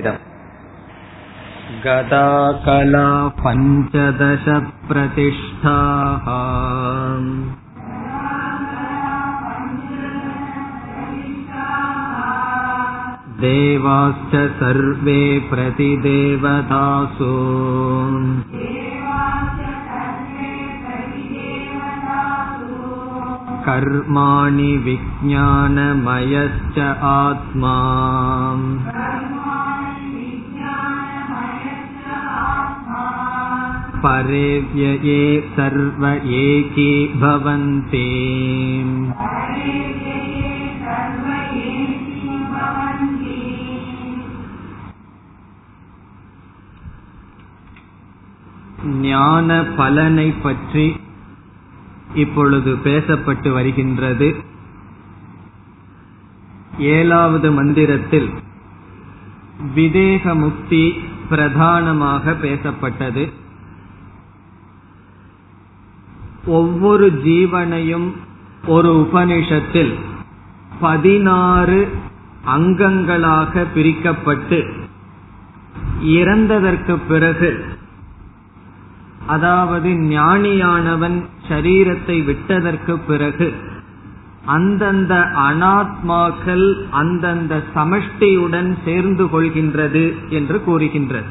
इदम् गदा कला पञ्चदश प्रतिष्ठाः देवाश्च सर्वे प्रतिदेवतासु कर्माणि विज्ञानमयश्च आत्मा परे व्यये सर्व एकी भवन्ति ஞான பலனை பற்றி இப்பொழுது பேசப்பட்டு வருகின்றது ஏழாவது மந்திரத்தில் விதேக முக்தி பிரதானமாக பேசப்பட்டது ஒவ்வொரு ஜீவனையும் ஒரு உபனிஷத்தில் பதினாறு அங்கங்களாக பிரிக்கப்பட்டு இறந்ததற்கு பிறகு அதாவது ஞானியானவன் சரீரத்தை விட்டதற்கு பிறகு அந்தந்த அனாத்மாக்கள் அந்தந்த சமஷ்டியுடன் சேர்ந்து கொள்கின்றது என்று கூறுகின்றது.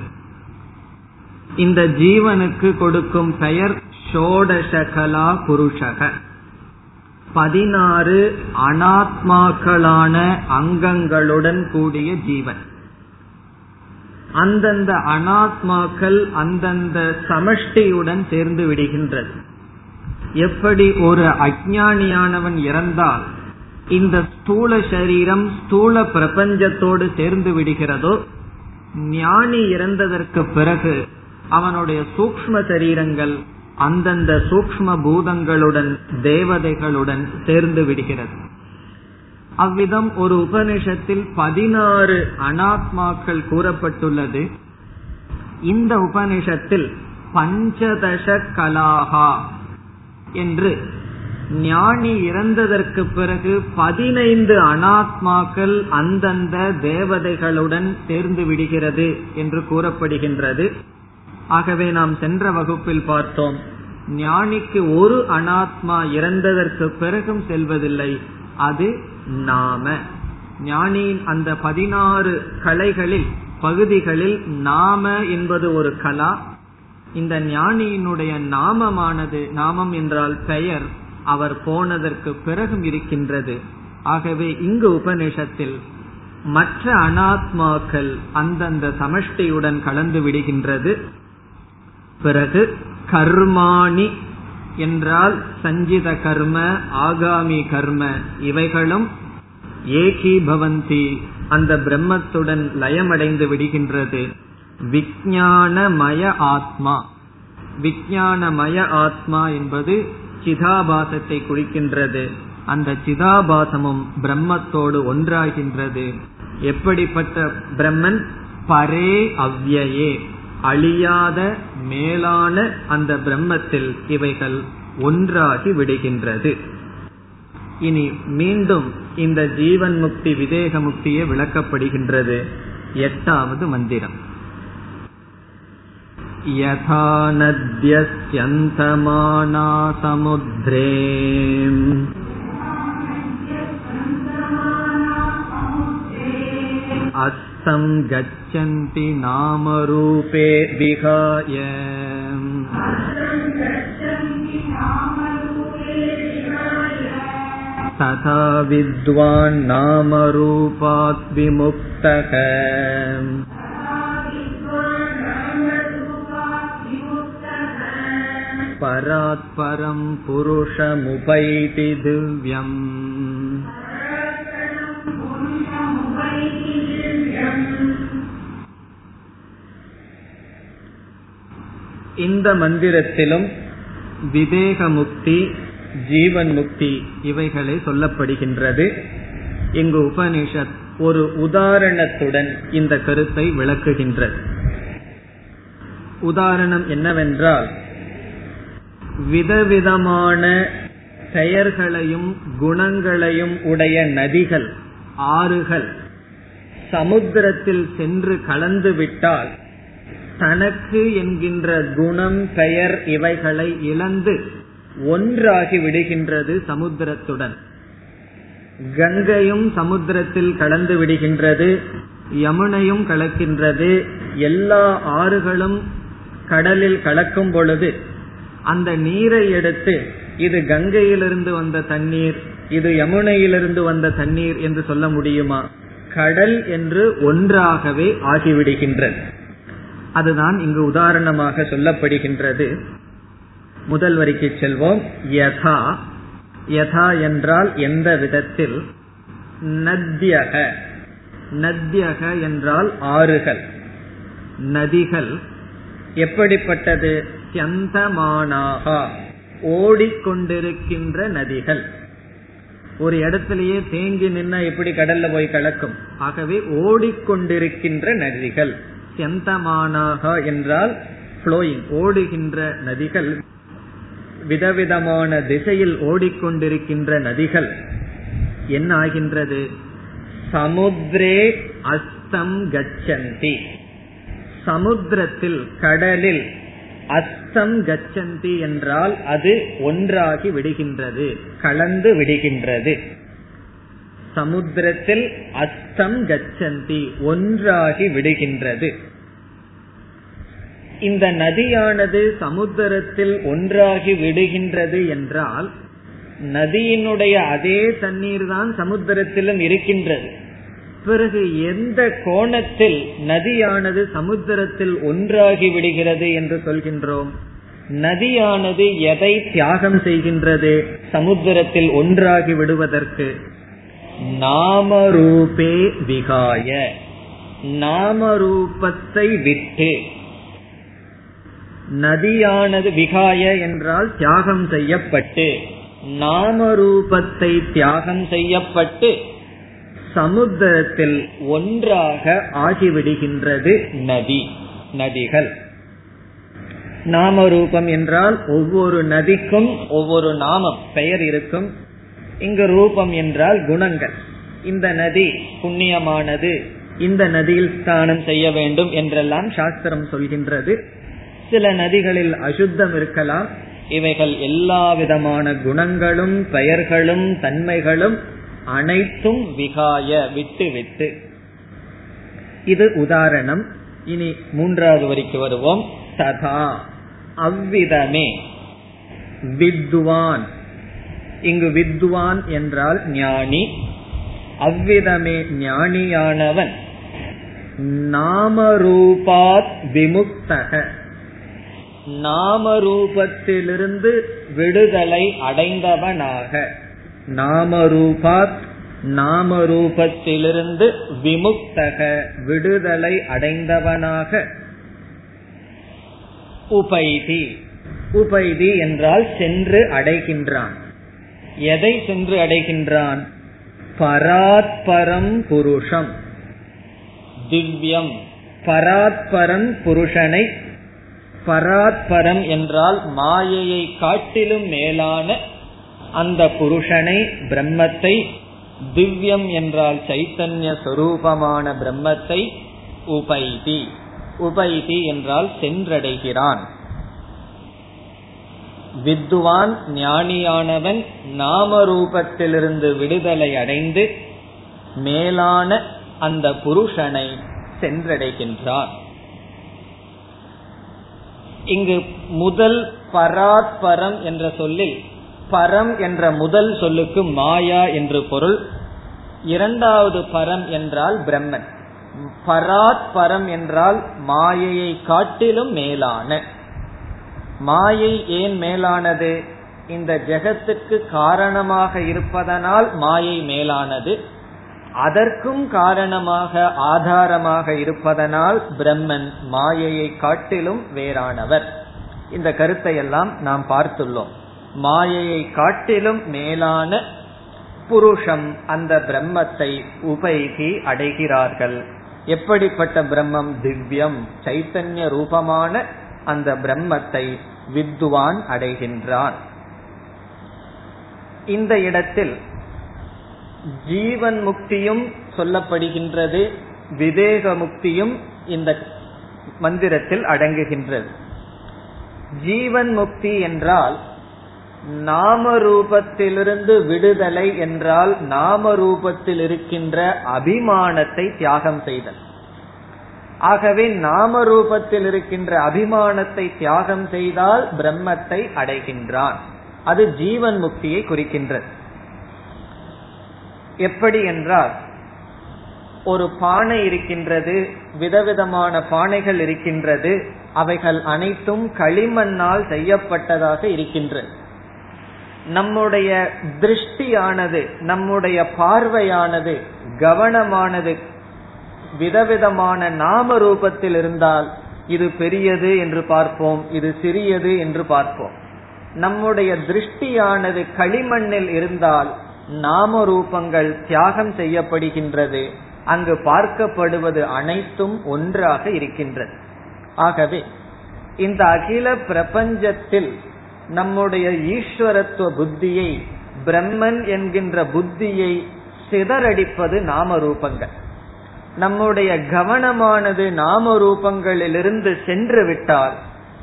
இந்த ஜீவனுக்கு கொடுக்கும் பெயர் ஷோடசகலா புருஷக பதினாறு அனாத்மாக்களான அங்கங்களுடன் கூடிய ஜீவன். அந்தந்த அனாத்மாக்கள் அந்தந்த சமஷ்டியுடன் சேர்ந்து விடுகின்றது. எப்படி ஒரு அஜானியானவன் இறந்தால் இந்த ஸ்தூல சரீரம் ஸ்தூல பிரபஞ்சத்தோடு சேர்ந்து விடுகிறதோ ஞானி இறந்ததற்கு பிறகு அவனுடைய சூக்ம சரீரங்கள் அந்தந்த சூக்ம பூதங்களுடன் தேவதைகளுடன் சேர்ந்து விடுகிறது. அவ்விதம் ஒரு உபனிஷத்தில் பதினாறு அனாத்மாக்கள் கூறப்பட்டுள்ளது. இந்த உபனிஷத்தில் பஞ்சதச கலாகா என்று ஞானி இறந்ததற்கு பிறகு பதினைந்து அனாத்மாக்கள் அந்தந்த தேவதைகளுடன் சேர்ந்து விடுகிறது என்று கூறப்படுகின்றது. ஆகவே நாம் சென்ற வகுப்பில் பார்த்தோம் ஞானிக்கு ஒரு அனாத்மா இறந்ததற்கு பிறகும் செல்வதில்லை அது நாம. ஞானியின் அந்த பதினாறு கலைகளில் பகுதிகளில் நாம என்பது ஒரு கலா. இந்த ஞானியினுடைய நாமமானது நாமம் என்றால் பெயர் அவர் போனதற்கு பிறகும் இருக்கின்றது. ஆகவே இங்கு உபநிஷத்தில் மற்ற அனாத்மாக்கள் அந்தந்த சமஷ்டியுடன் கலந்து விடுகின்றது. பிறகு கர்மாணி என்றால் சஞ்சித கர்ம ஆகாமி கர்ம இவைகளும் ஏகி பவந்தி அந்த பிரம்மத்துடன் லயமடைந்து விடுகின்றது. விஜயானமய ஆத்மா. விஜயானமய ஆத்மா என்பது சிதாபாசத்தை குறிக்கின்றது. அந்த சிதாபாசமும் பிரம்மத்தோடு ஒன்றாகின்றது. எப்படிப்பட்ட பிரம்மன்? பரே அவ்யயே. அழியாத மேலான அந்த பிரம்மத்தில் இவைகள் ஒன்றாகி விடுகின்றது இனி மீண்டும் இந்த ஜீவன் முக்தி விதேக முக்தியே விளக்கப்படுகின்றது எட்டாவது மந்திரம் यथा नद्यस्यन्तमाना समुद्रे अस्तं गच्छन्ति नामरूपे विहाय तथा विद्वान् नामरूपात् विमुक्तः परात् परं पुरुषमुपैति दिव्यम् இந்த மந்திரத்திலும் விவேக முக்தி ஜீவன் முக்தி இவைகளே சொல்லப்படுகின்றது. இங்கு உபனிஷத் ஒரு உதாரணத்துடன் இந்த கருத்தை விளக்குகின்றது. உதாரணம் என்னவென்றால் விதவிதமான பெயர்களையும் குணங்களையும் உடைய நதிகள் ஆறுகள் சமுத்திரத்தில் சென்று கலந்துவிட்டால் தனக்கு என்கின்ற குணம் பெயர் இவைகளை இழந்து ஒன்றாகி விடுகின்றது சமுத்திரத்துடன். கங்கையும் சமுத்திரத்தில் கலந்து விடுகின்றது யமுனையும் கலக்கின்றது எல்லா ஆறுகளும் கடலில் கலக்கும் பொழுது அந்த நீரை எடுத்து இது கங்கையிலிருந்து வந்த தண்ணீர் இது யமுனையிலிருந்து வந்த தண்ணீர் என்று சொல்ல முடியுமா? கடல் என்று ஒன்றாகவே ஆகிவிடுகின்றது. அதுதான் இங்கு உதாரணமாக சொல்லப்படுகின்றது. முதல் வரிக்கு செல்வோம். யதா. யதா என்றால் எந்த விதத்தில்? நத்யக. நத்யக என்றால் ஆறுகள். நதிகள் எப்படிப்பட்டது? சந்தமானாக ஓடிக்கொண்டிருக்கின்ற நதிகள். ஒரு இடத்திலேயே தேங்கி நின்னா எப்படி கடல்ல போய் கலக்கும்? ஆகவே ஓடிக்கொண்டிருக்கின்ற நதிகள். செந்தமானாக என்றால் ஃப்ளோயிங் ஓடுகின்ற நதிகள் விதவிதமான திசையில் ஓடிக்கொண்டிருக்கின்ற நதிகள். என்ன ஆகின்றது? சமுத்திரே அஸ்தம் கச்சந்தி. சமுத்திரத்தில் கடலில் அஸ்தம் கச்சந்தி என்றால் அது ஒன்றாகி விடுகின்றது கலந்து விடுகின்றது. சமுத்திரத்தில் அஸ்தம் கச்சந்தி ஒன்றாகி விடுகின்றது. இந்த நதியானது சமுத்திரத்தில் ஒன்றாகி விடுகின்றது என்றால் நதியினுடைய அதே தண்ணீர் தான் சமுத்திரத்திலும் இருக்கின்றது. பிறகு எந்த கோணத்தில் நதியானது சமுத்திரத்தில் ஒன்றாகி விடுகிறது என்று சொல்கின்றோம்? நதியானது எதை தியாகம் செய்கின்றது சமுத்திரத்தில் ஒன்றாகி விடுவதற்கு? நாமரூபே விகாய. நாமரூபத்தை விட்டு நதியானது விகாய என்றால் தியாகம் செய்யப்பட்டு நாமரூபத்தை தியாகம் செய்யப்பட்டு சமுத்திரத்தில் ஒன்றாக ஆகிவிடுகின்றது நதி நதிகள். நாமரூபம் என்றால் ஒவ்வொரு நதிக்கும் ஒவ்வொரு நாமம் பெயர் இருக்கும். இங்கு ரூபம் என்றால் குணங்கள். இந்த நதி புண்ணியமானது இந்த நதியில் ஸ்நானம் செய்ய வேண்டும் என்றெல்லாம் சாஸ்திரம் சொல்கின்றது. சில நதிகளில் அசுத்தம் இருக்கலாம். இவைகள் எல்லா விதமான குணங்களும் பெயர்களும் தன்மைகளும் அனைத்தும் விகாய விட்டு விட்டு. இது உதாரணம். இனி மூன்றாவது வரிக்கு வருவோம். ததா அவ்விதமே. வித்வான். இங்கு வித்வான் என்றால் ஞானி. அவ்விதமே ஞானியானவன். நாமரூபாத் விமுக்தக. நாமரூபத்திலிருந்து விடுதலை அடைந்தவனாக. நாமரூபாத் நாமரூபத்திலிருந்து விமுக்தக விடுதலை அடைந்தவனாக. உபைதி. உபைதி என்றால் சென்று அடைகின்றான். எதை சென்று அடைகின்றான்? பராத்பரம் புருஷம். திவ்யம். பராத்பரம் புருஷனை பராத்பரம் என்றால் மாயையை காட்டிலும் மேலான அந்த புருஷனை பிரம்மத்தை திவ்யம் என்றால் சைத்தன்ய சொரூபமான பிரம்மத்தை உபைதி. உபைதி என்றால் சென்றடைகிறான். வித்துவான் ஞானியானவன் நாமரூபத்திலிருந்து விடுதலை அடைந்து மேலான அந்த புருஷனை சென்றடைகின்றான். இங்கு முதல் பராத்பரம் என்ற சொல்லில் பரம் என்ற முதல் சொல்லுக்கு மாயா என்று பொருள். இரண்டாவது பரம் என்றால் பிரம்மன். பராத் பரம் என்றால் மாயையை காட்டிலும் மேலான. மாயை ஏன் மேலானது? இந்த ஜெகத்துக்கு காரணமாக இருப்பதனால் மாயை மேலானது. அதற்கும் காரணமாக ஆதாரமாக இருப்பதனால் பிரம்மன் மாயையை காட்டிலும் வேறானவர். இந்த கருத்தை எல்லாம் நாம் பார்த்துள்ளோம். மாயையை காட்டிலும் மேலான புருஷம் அந்த பிரம்மத்தை உபைகி அடைகிறார்கள். எப்படிப்பட்ட பிரம்மம்? திவ்யம் சைத்தன்ய ரூபமான அந்த பிரம்மத்தை வித்துவான் அடைகின்றான். இந்த இடத்தில் ஜீவன் முக்தியும் சொல்லப்படுகின்றது விதேக முக்தியும் இந்த மந்திரத்தில் அடங்குகின்றது. ஜீவன் முக்தி என்றால் நாம ரூபத்திலிருந்து விடுதலை என்றால் நாம ரூபத்தில் இருக்கின்ற அபிமானத்தை தியாகம் செய்தல். ஆகவே நாம ரூபத்தில் இருக்கின்ற அபிமானத்தை தியாகம் செய்தால் பிரம்மத்தை அடைகின்றான். அது ஜீவன் முக்தியை குறிக்கின்றது. எப்படி என்றால் ஒரு பானை இருக்கின்றது விதவிதமான பானைகள் இருக்கின்றது அவைகள் அனைத்தும் களிமண்ணால் செய்யப்பட்டதாக இருக்கின்றது. நம்முடைய திருஷ்டியானது நம்முடைய பார்வையானது கவனமானது விதவிதமான நாம ரூபத்தில் இருந்தால் இது பெரியது என்று பார்ப்போம் இது சிறியது என்று பார்ப்போம். நம்முடைய திருஷ்டியானது களிமண்ணில் இருந்தால் நாம ரூபங்கள் தியாகம் செய்யப்படுகின்றது. அங்கு பார்க்கப்படுவது அனைத்தும் ஒன்றாக இருக்கின்றது. ஆகவே இந்த அகில பிரபஞ்சத்தில் நம்முடைய ஈஸ்வரத்துவ புத்தியை பிரம்மன் என்கின்ற புத்தியை சிதறடிப்பது நாம ரூபங்கள் நம்முடைய கவனமானது நாம ரூபங்களிலிருந்து சென்று விட்டால்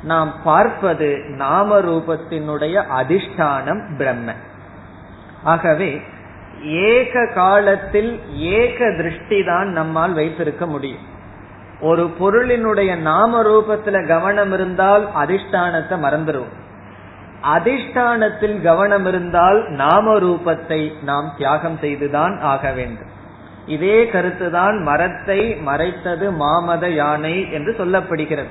நாம் பார்ப்பது நாம ரூபத்தினுடைய அதிஷ்டானம் பிரம்மன். ஆகவே ஏக காலத்தில் ஏக திருஷ்டி தான் நம்மால் வைத்திருக்க முடியும். ஒரு பொருளினுடைய நாம ரூபத்துல கவனம் இருந்தால் அதிஷ்டானத்தை மறந்துடுவோம் அதிஷ்டானத்தில் கவனம் இருந்தால் நாம ரூபத்தை நாம் தியாகம் செய்துதான் ஆக வேண்டும். இதே கருத்துதான் மரத்தை மறைத்தது மாமத யானை என்று சொல்லப்படுகிறது.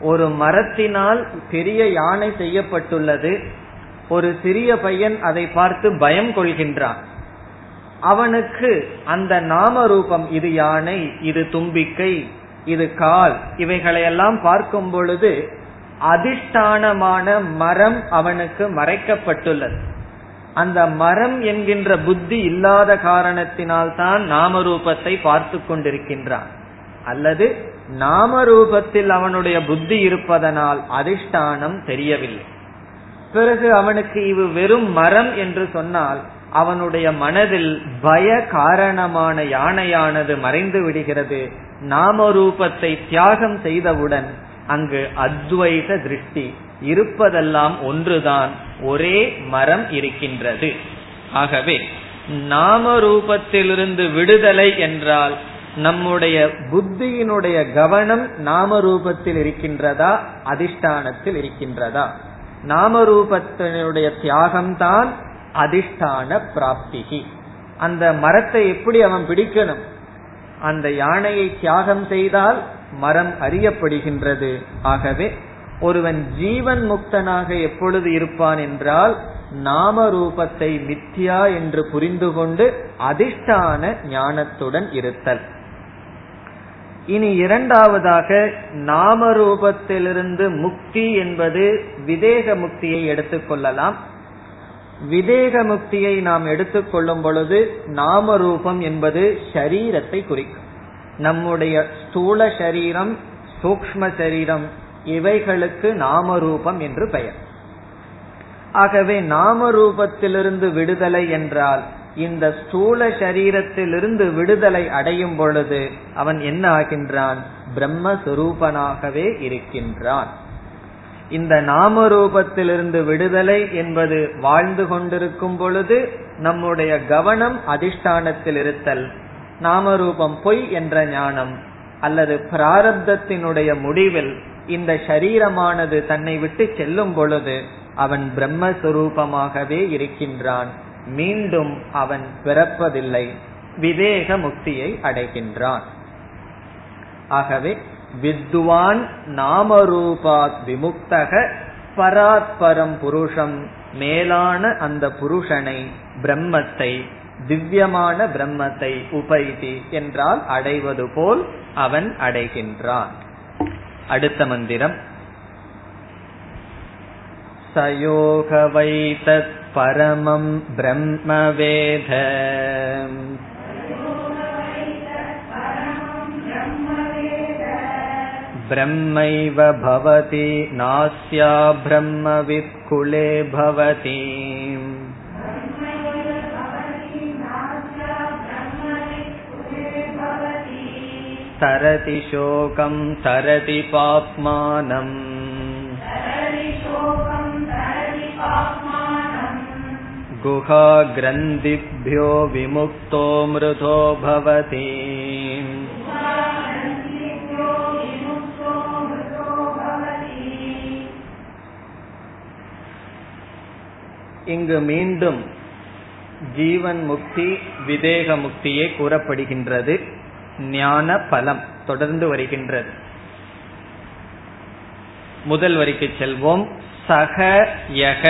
ஒரு மரத்தினால் பெரிய யானை செய்யப்பட்டுள்ளது. ஒரு சிறிய பையன் அதை பார்த்து பயம் கொள்கின்றான். அவனுக்கு அந்த நாம ரூபம் இது யானை இது தும்பிக்கை இது கால் இவைகளையெல்லாம் பார்க்கும் பொழுது அதிஷ்டானமான மரம் அவனுக்கு மறைக்கப்பட்டுள்ளது. அந்த மரம் என்கின்ற புத்தி இல்லாத காரணத்தினால் தான் பார்த்து கொண்டிருக்கின்றான். அல்லது நாமரூபத்தில் அவனுடைய புத்தி இருப்பதனால் அதிஷ்டானம் தெரியவில்லை. பிறகு அவனுக்கு இவு வெறும் மரம் என்று சொன்னால் அவனுடைய மனதில் பய காரணமான யானையானது மறைந்து விடுகிறது. நாம ரூபத்தை தியாகம் செய்தவுடன் அங்கு அத்வைத திருஷ்டி. இருப்பதெல்லாம் ஒன்றுதான். ஒரே மரம் இருக்கின்றது. ஆகவே நாம ரூபத்திலிருந்து விடுதலை என்றால் நம்முடைய புத்தியினுடைய கவனம் நாம ரூபத்தில் இருக்கின்றதா? அதிஷ்டானத்தில் இருக்கின்றதா? நாம ரூபத்தினுடைய தியாகம்தான் அதிஷ்டான பிராப்திகி. அந்த மரத்தை எப்படி அவன் பிடிக்கணும்? அந்த யானையை தியாகம் செய்தால் மரம் அறியப்படுகின்றது. ஆகவே ஒருவன் ஜீவன் முக்தனாக எப்பொழுது இருப்பான் என்றால் நாம ரூபத்தை மித்யா என்று புரிந்து கொண்டு அதிஷ்டான ஞானத்துடன் இருத்தல். இனி இரண்டாவதாக நாம ரூபத்திலிருந்து முக்தி என்பது விதேக முக்தியை எடுத்துக்கொள்ளலாம் விதேக முக்தியை நாம் எடுத்துக்கொள்ளும் பொழுது நாம ரூபம் என்பது ஷரீரத்தை குறிக்கும். நம்முடைய ஸ்தூல சரீரம் சூக்ம சரீரம் இவைகளுக்கு நாம ரூபம் என்று பெயர். ஆகவே நாம ரூபத்திலிருந்து விடுதலை என்றால் இந்த ஸ்தூல சரீரத்திலிருந்து விடுதலை அடையும் பொழுது அவன் என்ன ஆகின்றான்? பிரம்மஸ்வரூபனாகவே இருக்கின்றான். இந்த நாம ரூபத்திலிருந்து விடுதலை என்பது வாழ்ந்து கொண்டிருக்கும் பொழுது நம்முடைய கவனம் அதிஷ்டானத்தில் இருத்தல் நாமரூபம் பொய் என்ற ஞானம் அல்லது பிராரப்தத்தினுடைய முடிவில் இந்த சரீரமானது தன்னை விட்டு செல்லும் பொழுது அவன் பிரம்மஸ்வரூபமாகவே இருக்கின்றான். மீண்டும் அவன் பிறப்பதில்லை. விவேக முக்தியை அடைகின்றான். ஆகவே வித்வான் நாமரூபாத் விமுக்தக பராத்பரம் புருஷம். மேலான அந்த புருஷனை பிரம்மத்தை திவ்யமான பிரம்மத்தை உபைதி என்றால் அடைவது போல் அவன் அடைகின்றான். அடுத்த மந்திரம். சயோக வைத்தத் பரமம் பிரம்மவேத ब्रह्मैव भवति नास्या ब्रह्मवित्कुले भवति तरति शोकं तरति पाप्मानम् गुहाग्रन्थिभ्यो विमुक्तो मृतो भवति இங்கு மீண்டும் ஜீவன் முக்தி விதேக முக்தியே கூறப்படுகின்றது ஞான பலம் தொடர்ந்து வருகின்றது முதல் வரிக்கு செல்வோம் சக யக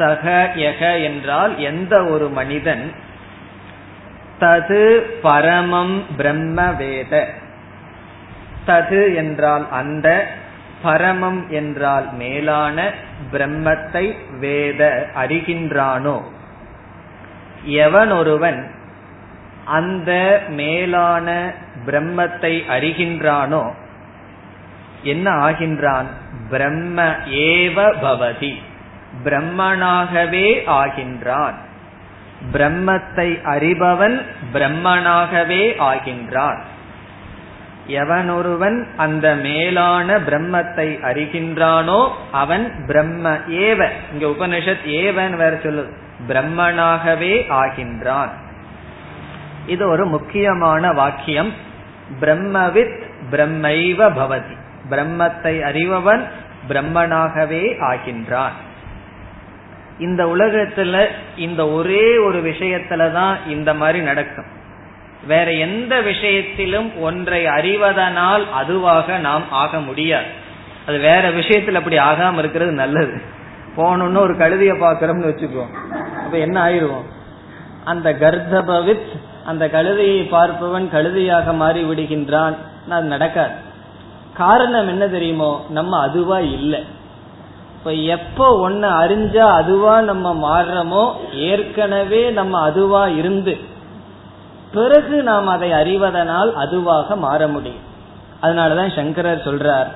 சக யக என்றால் எந்த ஒரு மனிதன் தது பரமம் பிரம்ம வேத. தது என்றால் அந்த பரமம் என்றால் மேலான பிரம்மத்தை வேத அறிகின்றானோ? எவன் ஒருவன் அந்த மேலான பிரம்மத்தை அறிகின்றானோ? என்ன ஆகின்றான்? பிரம்ம ஏவ பவதி. பிரம்மனாகவே ஆகின்றான். பிரம்மத்தை அறிபவன் பிரம்மனாகவே ஆகின்றான். எவனொருவன் அந்த மேலான பிரம்மத்தை அறிகின்றானோ அவன் பிரம்ம ஏவ இங்க உபனிஷத் ஏவன் வேற சொல்லு பிரம்மனாகவே ஆகின்றான். இது ஒரு முக்கியமான வாக்கியம். பிரம்மவித் பிரம்மைவ பவதி. பிரம்மத்தை அறிபவன் பிரம்மனாகவே ஆகின்றான். இந்த உலகத்துல இந்த ஒரே ஒரு விஷயத்துலதான் இந்த மாதிரி நடக்கும். வேற எந்த விஷயத்திலும் ஒன்றை அறிவதனால் அதுவாக நாம் ஆக முடியாது. அது வேற விஷயத்துல அப்படி ஆகாம இருக்கிறது நல்லது. போனோம்னு ஒரு கழுதிய பாக்குறோம்னு வச்சுக்குவோம் அப்ப என்ன ஆயிடுவோம் அந்த கர்த்தபவித் அந்த கழுதையை பார்ப்பவன் கழுதையாக மாறி விடுகின்றான். அது நடக்காது. காரணம் என்ன தெரியுமோ? நம்ம அதுவா இல்லை. இப்ப எப்போ ஒன்னு அறிஞ்சா அதுவா நம்ம மாறுறோமோ? ஏற்கனவே நம்ம அதுவா இருந்து பிறகு நாம் அதை அறிவதனால் அதுவாக மாற முடியும். அதனாலதான் சங்கரர் சொல்றார்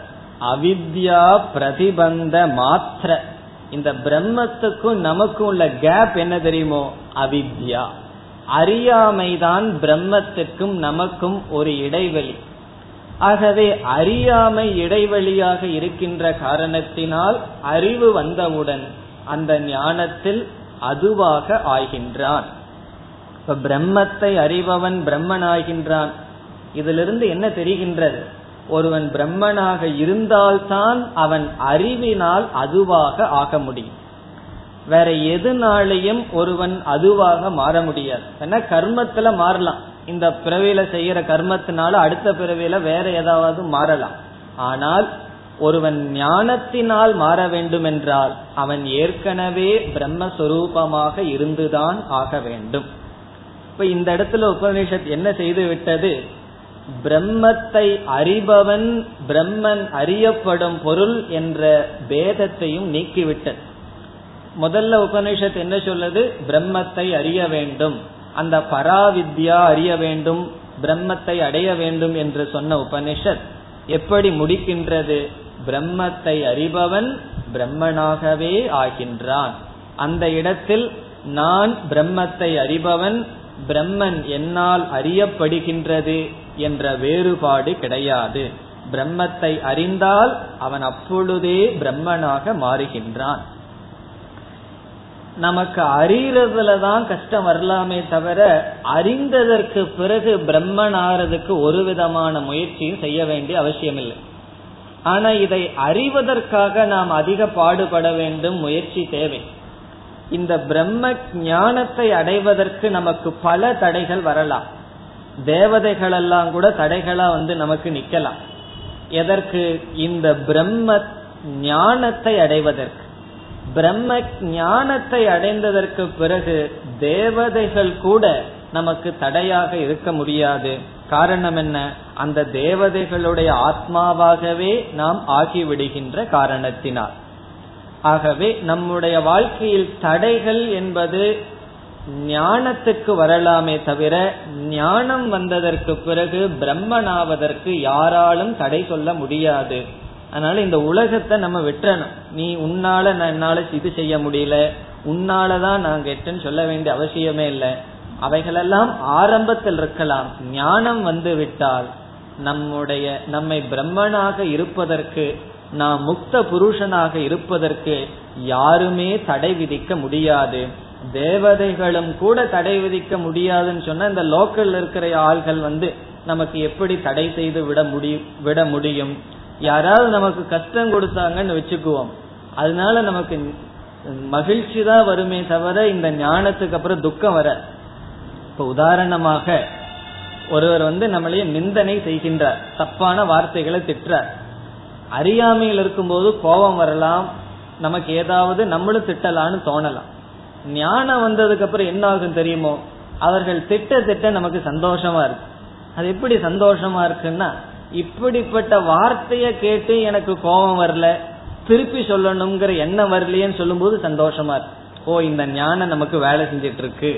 அவித்யா பிரதிபந்த மாத்திர. இந்த பிரம்மத்துக்கும் நமக்கும் உள்ள கேப் என்ன தெரியுமோ? அவித்யா. அறியாமைதான் பிரம்மத்துக்கும் நமக்கும் ஒரு இடைவெளி. ஆகவே அறியாமை இடைவெளியாக இருக்கின்ற காரணத்தினால் அறிவு வந்தவுடன் அந்த ஞானத்தில் அதுவாக ஆகின்றான். இப்ப பிரம்மத்தை அறிபவன் பிரம்மன் ஆகின்றான் இதிலிருந்து என்ன தெரிகின்றது? ஒருவன் பிரம்மனாக இருந்தால்தான் அவன் அறிவினால் அதுவாக ஆக முடியும். வேற எதுனாலையும் ஒருவன் அதுவாக மாற முடியாது. ஏன்னா கர்மத்துல மாறலாம். இந்த பிறவியில செய்யற கர்மத்தினால அடுத்த பிறவியில வேற ஏதாவது மாறலாம். ஆனால் ஒருவன் ஞானத்தினால் மாற வேண்டும் என்றால் அவன் ஏற்கனவே பிரம்மஸ்வரூபமாக இருந்துதான் ஆக வேண்டும். இப்ப இந்த இடத்துல உபநிஷத் என்ன செய்து விட்டது? பிரம்மத்தை அறிபவன் பிரம்மன் அறியப்படும் பொருள் என்ற பேதத்தையும் நீக்கிவிட்டது. முதல்ல உபநிஷத் என்ன சொல்லுது? பிரம்மத்தை அறிய வேண்டும். அந்த பராவித்யா அறிய வேண்டும் பிரம்மத்தை அடைய வேண்டும் என்று சொன்ன உபனிஷத் எப்படி முடிக்கின்றது? பிரம்மத்தை அறிபவன் பிரம்மனாகவே ஆகின்றான். அந்த இடத்தில் நான் பிரம்மத்தை அறிபவன் பிரம்மன் என்னால் அறியப்படுகின்றது என்ற வேறுபாடு கிடையாது. பிரம்மத்தை அறிந்தால் அவன் அப்பொழுதே பிரம்மனாக மாறுகின்றான். நமக்கு அறியறதுல தான் கஷ்டம் வரலாமே தவிர அறிந்ததற்கு பிறகு பிரம்மன் ஆறதுக்கு ஒரு விதமான முயற்சியும் செய்ய வேண்டிய அவசியம் இல்லை ஆனா இதை அறிவதற்காக நாம் அதிக பாடுபட வேண்டும் முயற்சி தேவை. இந்த பிரம்ம ஞானத்தை அடைவதற்கு நமக்கு பல தடைகள் வரலாம். தேவதைகள் எல்லாம் கூட தடைகளா வந்து நமக்கு நிக்கலாம் எதற்கு? இந்த பிரம்ம ஞானத்தை அடைவதற்கு. பிரம்ம ஞானத்தை அடைந்ததற்கு பிறகு தேவதைகள் கூட நமக்கு தடையாக இருக்க முடியாது. காரணம் என்ன? அந்த தேவதைகளுடைய ஆத்மாவாகவே நாம் ஆகிவிடுகின்ற காரணத்தினால். ஆகவே நம்முடைய வாழ்க்கையில் தடைகள் என்பது ஞானத்துக்கு வரலாமே தவிர ஞானம் வந்ததற்கு பிறகு பிரம்மனாவதற்கு யாராலும் தடை சொல்ல முடியாது. அதனால இந்த உலகத்தை நம்ம விட்டுறணும் நீ உன்னால நான் என்னால இது செய்ய முடியல. உன்னாலதான் நான் கெட்டேன்னு சொல்ல வேண்டிய அவசியமே இல்லை. அவைகளெல்லாம் ஆரம்பத்தில் இருக்கலாம். ஞானம் வந்து விட்டால் நம்முடைய நம்மை பிரம்மனாக இருப்பதற்கு நாம் முக்த புருஷனாக இருப்பதற்கு யாருமே தடை விதிக்க முடியாது. தேவதைகளும் கூட தடை விதிக்க முடியாதுன்னு சொன்னா இந்த லோக்கல் இருக்கிற ஆள்கள் வந்து நமக்கு எப்படி தடை செய்து விட முடியும் விட முடியும்? யாராவது நமக்கு கஷ்டம் கொடுத்தாங்கன்னு வச்சுக்குவோம். அதனால நமக்கு மகிழ்ச்சி தான் வருமே தவிர இந்த ஞானத்துக்கு அப்புறம் துக்கம் வர. இப்ப உதாரணமாக ஒருவர் வந்து நம்மளைய நிந்தனை செய்கின்றார். தப்பான வார்த்தைகளை திட்டுறார். அறியாமையில் இருக்கும்போது கோபம் வரலாம். நமக்கு ஏதாவது நம்மளும் திட்டலான்னு தோணலாம். ஞானம் வந்ததுக்கு அப்புறம் என்ன ஆகும் தெரியுமோ? அவர்கள் திட்ட திட்ட நமக்கு சந்தோஷமா இருக்கு அது எப்படி சந்தோஷமா இருக்குன்னா இப்படிப்பட்ட வார்த்தைய கேட்டு எனக்கு கோபம் வரல திருப்பி சொல்லணுங்கிற எண்ணம் வரலையேன்னு சொல்லும்போது சந்தோஷமா இருக்கு. ஓ இந்த ஞானம் நமக்கு வேலை செஞ்சிட்டு இருக்கு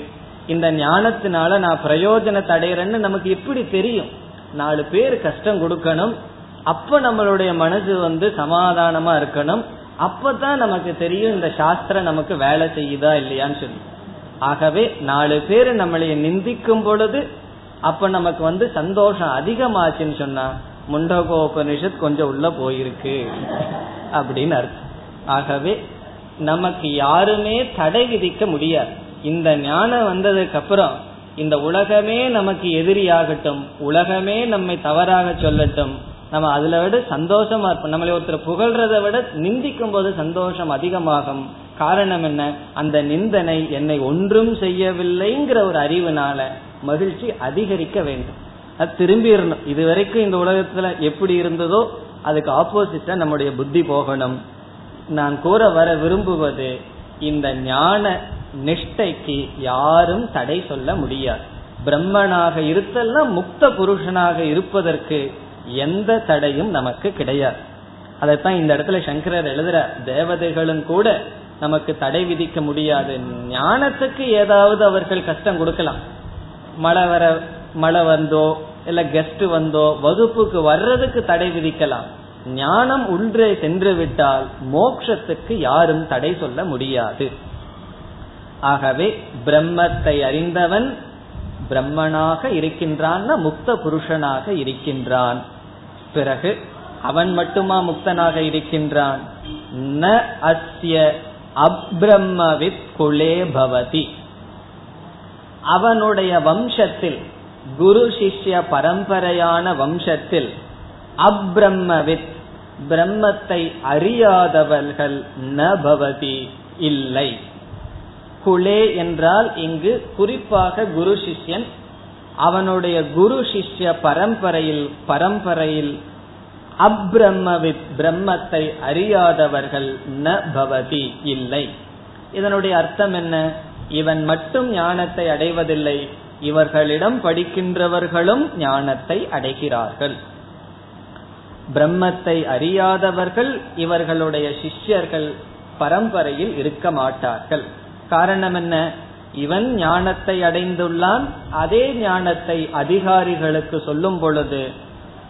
இந்த ஞானத்தினால நான் பிரயோஜனத்தை அடையிறேன்னு நமக்கு எப்படி தெரியும். நாலு பேர் கஷ்டம் கொடுக்கணும். அப்ப நம்மளுடைய மனசு வந்து சமாதானமா இருக்கணும். அப்பதான் நமக்கு தெரியும் இந்த சாஸ்திரம் நமக்கு வேலை செய்யுதா இல்லையான்னு சொல்லி. ஆகவே நாலு பேர் நம்மளைய நிந்திக்கும் பொழுது அப்ப நமக்கு வந்து சந்தோஷம் அதிகமாச்சுன்னு சொன்னா முண்டகோபனிஷத் கொஞ்சம் உள்ள போயிருக்கு. அப்படின்னு அர்த்தம். ஆகவே நமக்கு யாருமே தடை விதிக்க முடியாது. இந்த ஞானம் வந்ததுக்கு அப்புறம் இந்த உலகமே நமக்கு எதிரியாகட்டும் உலகமே நம்மை தவறாக சொல்லட்டும் நம்ம அதுல விட சந்தோஷமா இருப்போம். நம்மளை ஒருத்தர் புகழ்றதை விட நிந்திக்கும் போது சந்தோஷம் அதிகமாகும். காரணம் என்ன? அந்த நிந்தனை என்னை ஒன்றும் செய்யவில்லைங்கிற ஒரு அறிவுனால மகிழ்ச்சி அதிகரிக்க வேண்டும். அது திரும்பிடணும் இது வரைக்கும் இந்த உலகத்துல எப்படி இருந்ததோ அதுக்கு ஆப்போசிட்டா நம்முடைய புத்தி போகணும். நான் கூற வர விரும்புவது இந்த ஞான நிஷ்டைக்கு யாரும் தடை சொல்ல முடியாது. பிரம்மனாக இருத்தல்னா முக்த புருஷனாக இருப்பதற்கு எந்த தடையும் நமக்கு கிடையாது. அதைத்தான் இந்த இடத்துல சங்கரர் எழுதுற தேவதைகளும் கூட நமக்கு தடை விதிக்க முடியாது. ஞானத்துக்கு ஏதாவது அவர்கள் கஷ்டம் கொடுக்கலாம். மழை வர மழை வந்தோ இல்ல கெஸ்ட் வந்தோ வகுப்புக்கு வர்றதுக்கு தடை விதிக்கலாம். ஞானம் உள்ளே சென்று விட்டால் மோக்ஷத்துக்கு யாரும் தடை சொல்ல முடியாது. ஆகவே பிரம்மத்தை அறிந்தவன் பிரம்மனாக இருக்கின்றான் முக்த புருஷனாக இருக்கின்றான். பிறகு அவன் மட்டுமா முக்தனாக இருக்கின்றான்? ந அஸ்ய அப்ரம்மவித் குலே பவதி. அவனுடைய வம்சத்தில் குரு சிஷ்ய பரம்பரையான வம்சத்தில் அப்ரம்மவித் பிரம்மத்தை அறியாதவர்கள் ந பவதி இல்லை. குலே என்றால் இங்கு குறிப்பாக குரு சிஷ்யன் அவனுடைய குரு சிஷ்ய பரம்பரையில் பரம்பரையில் அப்ரம்மவித் பிரம்மத்தை அறியாதவர்கள் ந பவதி இல்லை. இதனுடைய அர்த்தம் என்ன? இவன் மட்டும் ஞானத்தை அடைவதில்லை இவர்களிடம் படிக்கின்றவர்களும் ஞானத்தை அடைகிறார்கள். பிரம்மத்தை அறியாதவர்கள் இவர்களுடைய சிஷ்யர்கள் பரம்பரையில் இருக்க மாட்டார்கள். காரணம் என்ன? இவன் ஞானத்தை அடைந்துள்ளான் அதே ஞானத்தை அதிகாரிகளுக்கு சொல்லும் பொழுது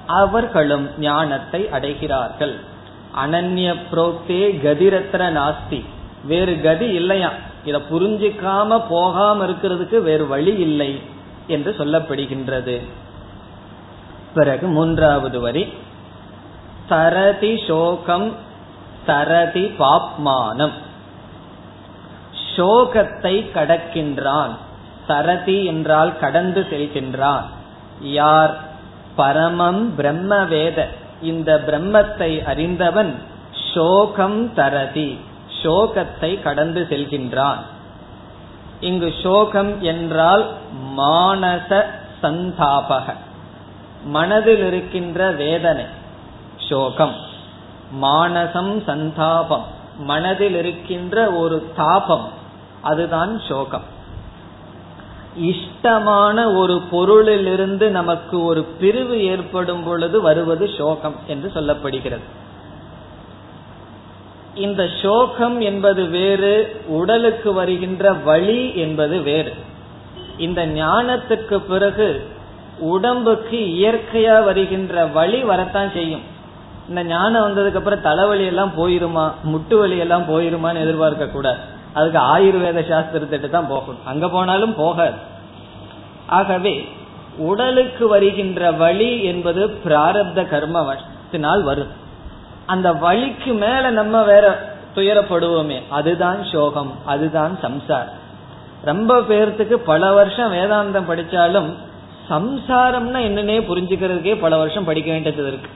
அவர்களும் ஞானத்தை அடைகிறார்கள். அனன்ய புரோக்தே கதிரத்ர நாஸ்தி. வேறு கதி இல்லையா இத புரிஞ்சிக்காம போகாம இருக்கிறதுக்கு வேறு வழி இல்லை என்று சொல்லப்படுகின்றது. பிறகு மூன்றாவது வரி. தரதி சோகம் தரதி பாப்மானம். சோகத்தை கடக்கின்றான். தரதி என்றால் கடந்து செல்கின்றான். யார்? பரமம் பிரம்ம வேத இந்த பிரம்மத்தை அறிந்தவன் சோகம் தரதி. சோகத்தை கடந்து செல்கின்றான். இங்கு சோகம் என்றால் மானச சந்தாபக. மனதில் இருக்கின்ற வேதனை சோகம் மானசம் சந்தாபம் மனதில் இருக்கின்ற ஒரு தாபம் அதுதான் சோகம். இஷ்டமான ஒரு பொருளிலிருந்து நமக்கு ஒரு பிரிவு ஏற்படும் பொழுது வருவது சோகம் என்று சொல்லப்படுகிறது. இந்த சோகம் என்பது வேறு உடலுக்கு வருகின்ற வழி என்பது வேறு. இந்த ஞானத்துக்கு பிறகு உடம்புக்கு இயற்கையா வருகின்ற வழி வரத்தான் செய்யும். இந்த ஞானம் வந்ததுக்கு அப்புறம் தலைவலி எல்லாம் போயிருமா முட்டு வலி எல்லாம் போயிருமான்னு எதிர்பார்க்க கூடாது. அதுக்கு ஆயுர்வேத சாஸ்திரத்திட்டு தான் போகணும். அங்க போனாலும் போகாது. ஆகவே உடலுக்கு வருகின்ற வழி என்பது பிராரப்த கர்மத்தினால் வரும். அந்த வழிக்கு மேல நம்ம வேற துயரப்படுவோமே. அதுதான் சோகம் அதுதான் சம்சாரம் ரொம்ப பேர்த்துக்கு பல வருஷம் வேதாந்தம் படிச்சாலும் சம்சாரம்னா என்னன்னே புரிஞ்சுக்கிறதுக்கே பல வருஷம் படிக்க வேண்டியது இருக்கு.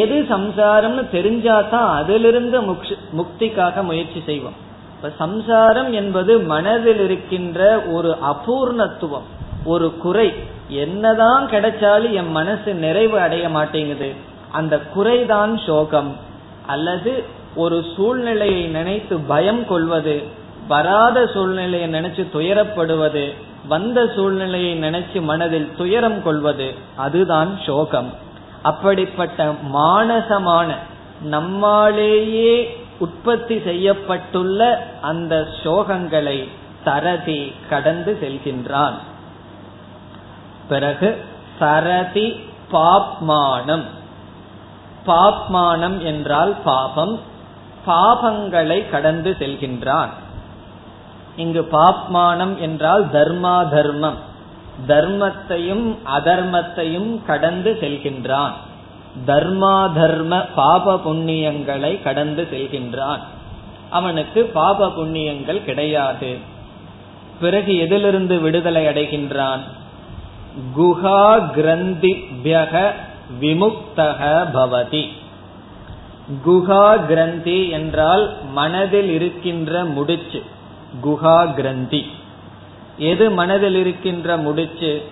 எது சம்சாரம்னு தெரிஞ்சாதான் அதிலிருந்து முக்திக்காக முயற்சி செய்வோம். இப்ப சம்சாரம் என்பது மனதில் இருக்கின்ற ஒரு அபூர்ணத்துவம் ஒரு குறை. என்னதான் கிடைச்சாலும் என் மனசு நிறைவு அடைய மாட்டேங்குது. அந்த குறைதான் சோகம். அல்லது ஒரு சூழ்நிலையை நினைத்து பயம் கொள்வது வராத சூழ்நிலையை நினைச்சு துயரப்படுவது வந்த சூழ்நிலையை நினைச்சு மனதில் துயரம் கொள்வது அதுதான் சோகம். அப்படிப்பட்ட மானசமான நம்மாலேயே உற்பத்தி செய்யப்பட்டுள்ள அந்த சோகங்களை சரதி கடந்து செல்கின்றான். பிறகு சரதி பாப்மானம். பாப்மானம் என்றால் பாபம் பாபங்களை கடந்து செல்கின்றான். இங்கு பாப்மானம் என்றால் தர்மா தர்மம் தர்மத்தையும் அதர்மத்தையும் கடந்து செல்கின்றான். தர்மா தர்ம பாப புண்ணியங்களை கடந்து செல்கின்றான். அவனுக்கு பாப புண்ணியங்கள் கிடையாது. பிறகு எதிலிருந்து விடுதலை அடைகின்றான்? குஹா கிரந்திபியக விமுக்தக பவதி. குஹா கிரந்தி என்றால் மனதில் இருக்கின்ற முடிச்சு. குஹா கிரந்தி. எது மனதில் இருக்கின்ற முடிச்சு?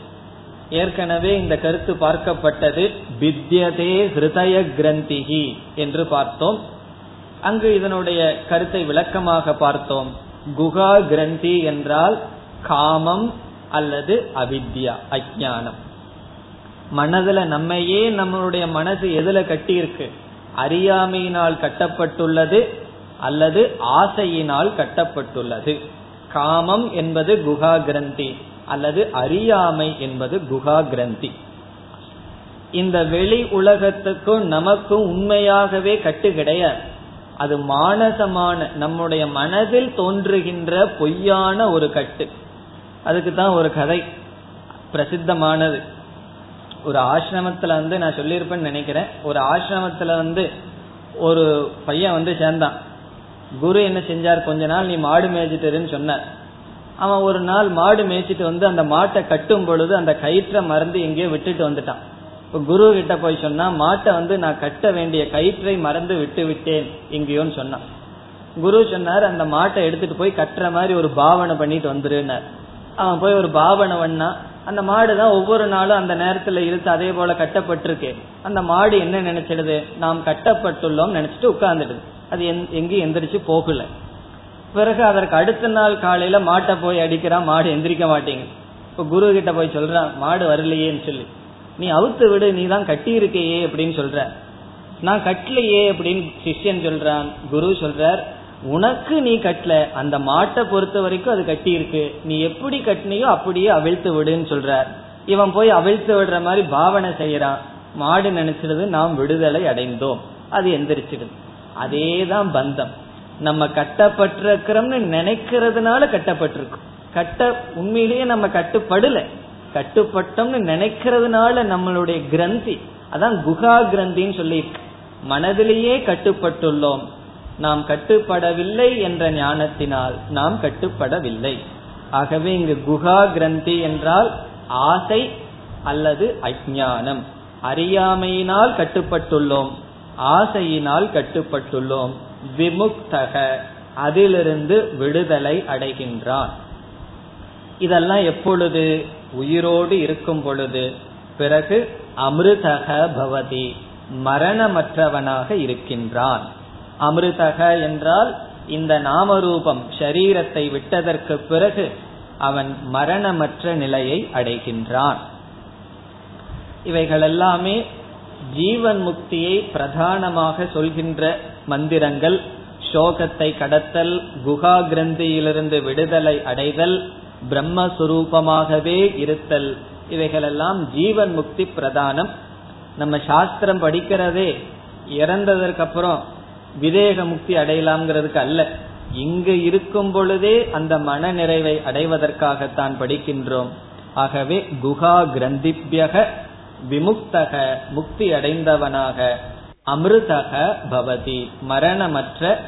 ஏற்கனவே இந்த கருத்து பார்க்கப்பட்டது வித்யதே ஹிருதய கிரந்திகி என்று பார்த்தோம். அங்கு இதனுடைய கருத்தை விளக்கமாக பார்த்தோம். குஹா கிரந்தி என்றால் காமம் அல்லது அவித்யா அஜானம் மனதுல நம்மையே நம்மளுடைய மனசு எதுல கட்டி இருக்கு அறியாமையினால் கட்டப்பட்டுள்ளது அல்லது ஆசையினால் கட்டப்பட்டுள்ளது. காமம் என்பது குஹா கிரந்தி அல்லது அறியாமை என்பது குஹா கிரந்தி இந்த வெளி உலகத்துக்கும் நமக்கும் உண்மையாகவே கட்டு கிடையாது. அது மானசமான நம்முடைய மனதில் தோன்றுகின்ற பொய்யான ஒரு கட்டு. அதுக்கு தான் ஒரு கதை. பிரசித்தமானது. ஒரு ஆசிரமத்துல வந்து நான் சொல்லியிருப்பேன்னு நினைக்கிறேன். ஒரு ஆசிரமத்துல வந்து ஒரு பையன் வந்து சேர்ந்தான். குரு என்ன செஞ்சார்? கொஞ்ச நாள் நீ மாடு மேய்ச்சிட்டுருன்னு சொன்னார். அவன் ஒரு நாள் மாடு மேய்ச்சிட்டு வந்து அந்த மாட்டை கட்டும் பொழுது அந்த கயிற்றை மறந்து எங்கேயோ விட்டுட்டு வந்துட்டான். இப்போ குரு கிட்ட போய் சொன்னா மாட்டை வந்து நான் கட்ட வேண்டிய கயிற்றை மறந்து விட்டு விட்டேன் எங்கேயோன்னு சொன்னான். குரு சொன்னார் அந்த மாட்டை எடுத்துட்டு போய் கட்டுற மாதிரி ஒரு பாவனை பண்ணிட்டு வந்துருன்னார். அவன் போய் ஒரு பாவனை பண்ணா அந்த மாடு தான் ஒவ்வொரு நாளும் அந்த நேரத்துல இழுத்து அதே போல கட்டப்பட்டிருக்கு. அந்த மாடு என்ன நினைச்சிடுது? நாம் கட்டப்பட்டுள்ளோம் நினைச்சிட்டு உட்கார்ந்துடுது. அது எங்கேயும் எந்திரிச்சு போகல. பிறகு அதற்கு அடுத்த நாள் காலையில மாட்டை போய் அடிக்கிறான் மாடு எந்திரிக்க மாட்டேங்குது. இப்ப குரு கிட்ட போய் சொல்றான் மாடு வரலையேன்னு சொல்லி. நீ அவுத்து விடு நீ தான் கட்டி இருக்கையே அப்படின்னு சொல்ற. நான் கட்டலையே அப்படின்னு சிஷ்யன் சொல்றான். குரு சொல்றார் உனக்கு நீ கட்டல. அந்த மாட்டை பொறுத்த வரைக்கும் அது கட்டி இருக்கு நீ எப்படி கட்டினியோ அப்படியே அவிழ்த்து விடுன்னு சொல்ற இவன் போய் அவிழ்த்து விடுற மாதிரி பாவனை செய்யறான். மாடு நினைச்சிருது நாம் விடுதலை அடைந்தோம். அது எந்திரிச்சிடுது. அதேதான் பந்தம். நம்ம கட்டப்பட்டிருக்கிறோம்னு நினைக்கிறதுனால கட்டப்பட்டிருக்கும் கட்ட உண்மையிலேயே நம்ம கட்டுப்படல. கட்டுப்பட்டோம்னு நினைக்கிறதுனால நம்மளுடைய கிரந்தி அதான் குகா கிரந்தின்னு சொல்லி மனதிலேயே கட்டுப்பட்டுள்ளோம். நாம் கட்டுப்படவில்லை என்ற ஞானத்தினால் நாம் கட்டுப்படவில்லை. ஆகவே இங்கு குஹா கிரந்தி என்றால் ஆசை அல்லது அஜானம் அறியாமையினால் கட்டுப்பட்டுள்ளோம் ஆசையினால் கட்டுப்பட்டுள்ளோம் விமுக்தக அதிலிருந்து விடுதலை அடைகின்றான். இதெல்லாம் எப்பொழுது? உயிரோடு இருக்கும் பொழுது. பிறகு அமிர்தக பவதி மரணமற்றவனாக இருக்கின்றான். அமிர்தக என்றால் இந்த நாமரூபம் ஷரீரத்தை விட்டதற்கு பிறகு அவன் மரணமற்ற நிலையை அடைகின்றான். இவைகள் எல்லாமே ஜீவன் முக்தியை பிரதானமாக சொல்கின்ற மந்திரங்கள். சோகத்தை கடத்தல் குகா கிரந்தியிலிருந்து விடுதலை அடைதல் பிரம்மஸ்வரூபமாகவே இருத்தல் இவைகளெல்லாம் ஜீவன் முக்தி பிரதானம். நம்ம சாஸ்திரம் படிக்கிறதே இறந்ததற்கு அப்புறம் விதேக முக்தி அடையலாம்ங்கிறதுக்கு அல்ல. இங்கு இருக்கும் பொழுதே அந்த மன நிறைவை அடைவதற்காகத்தான் படிக்கின்றோம். ஆகவே குஹா கிரந்திபியக விமுக்தக முக்தி அடைந்தவனாக அமிர்தக பவதி மரணமற்ற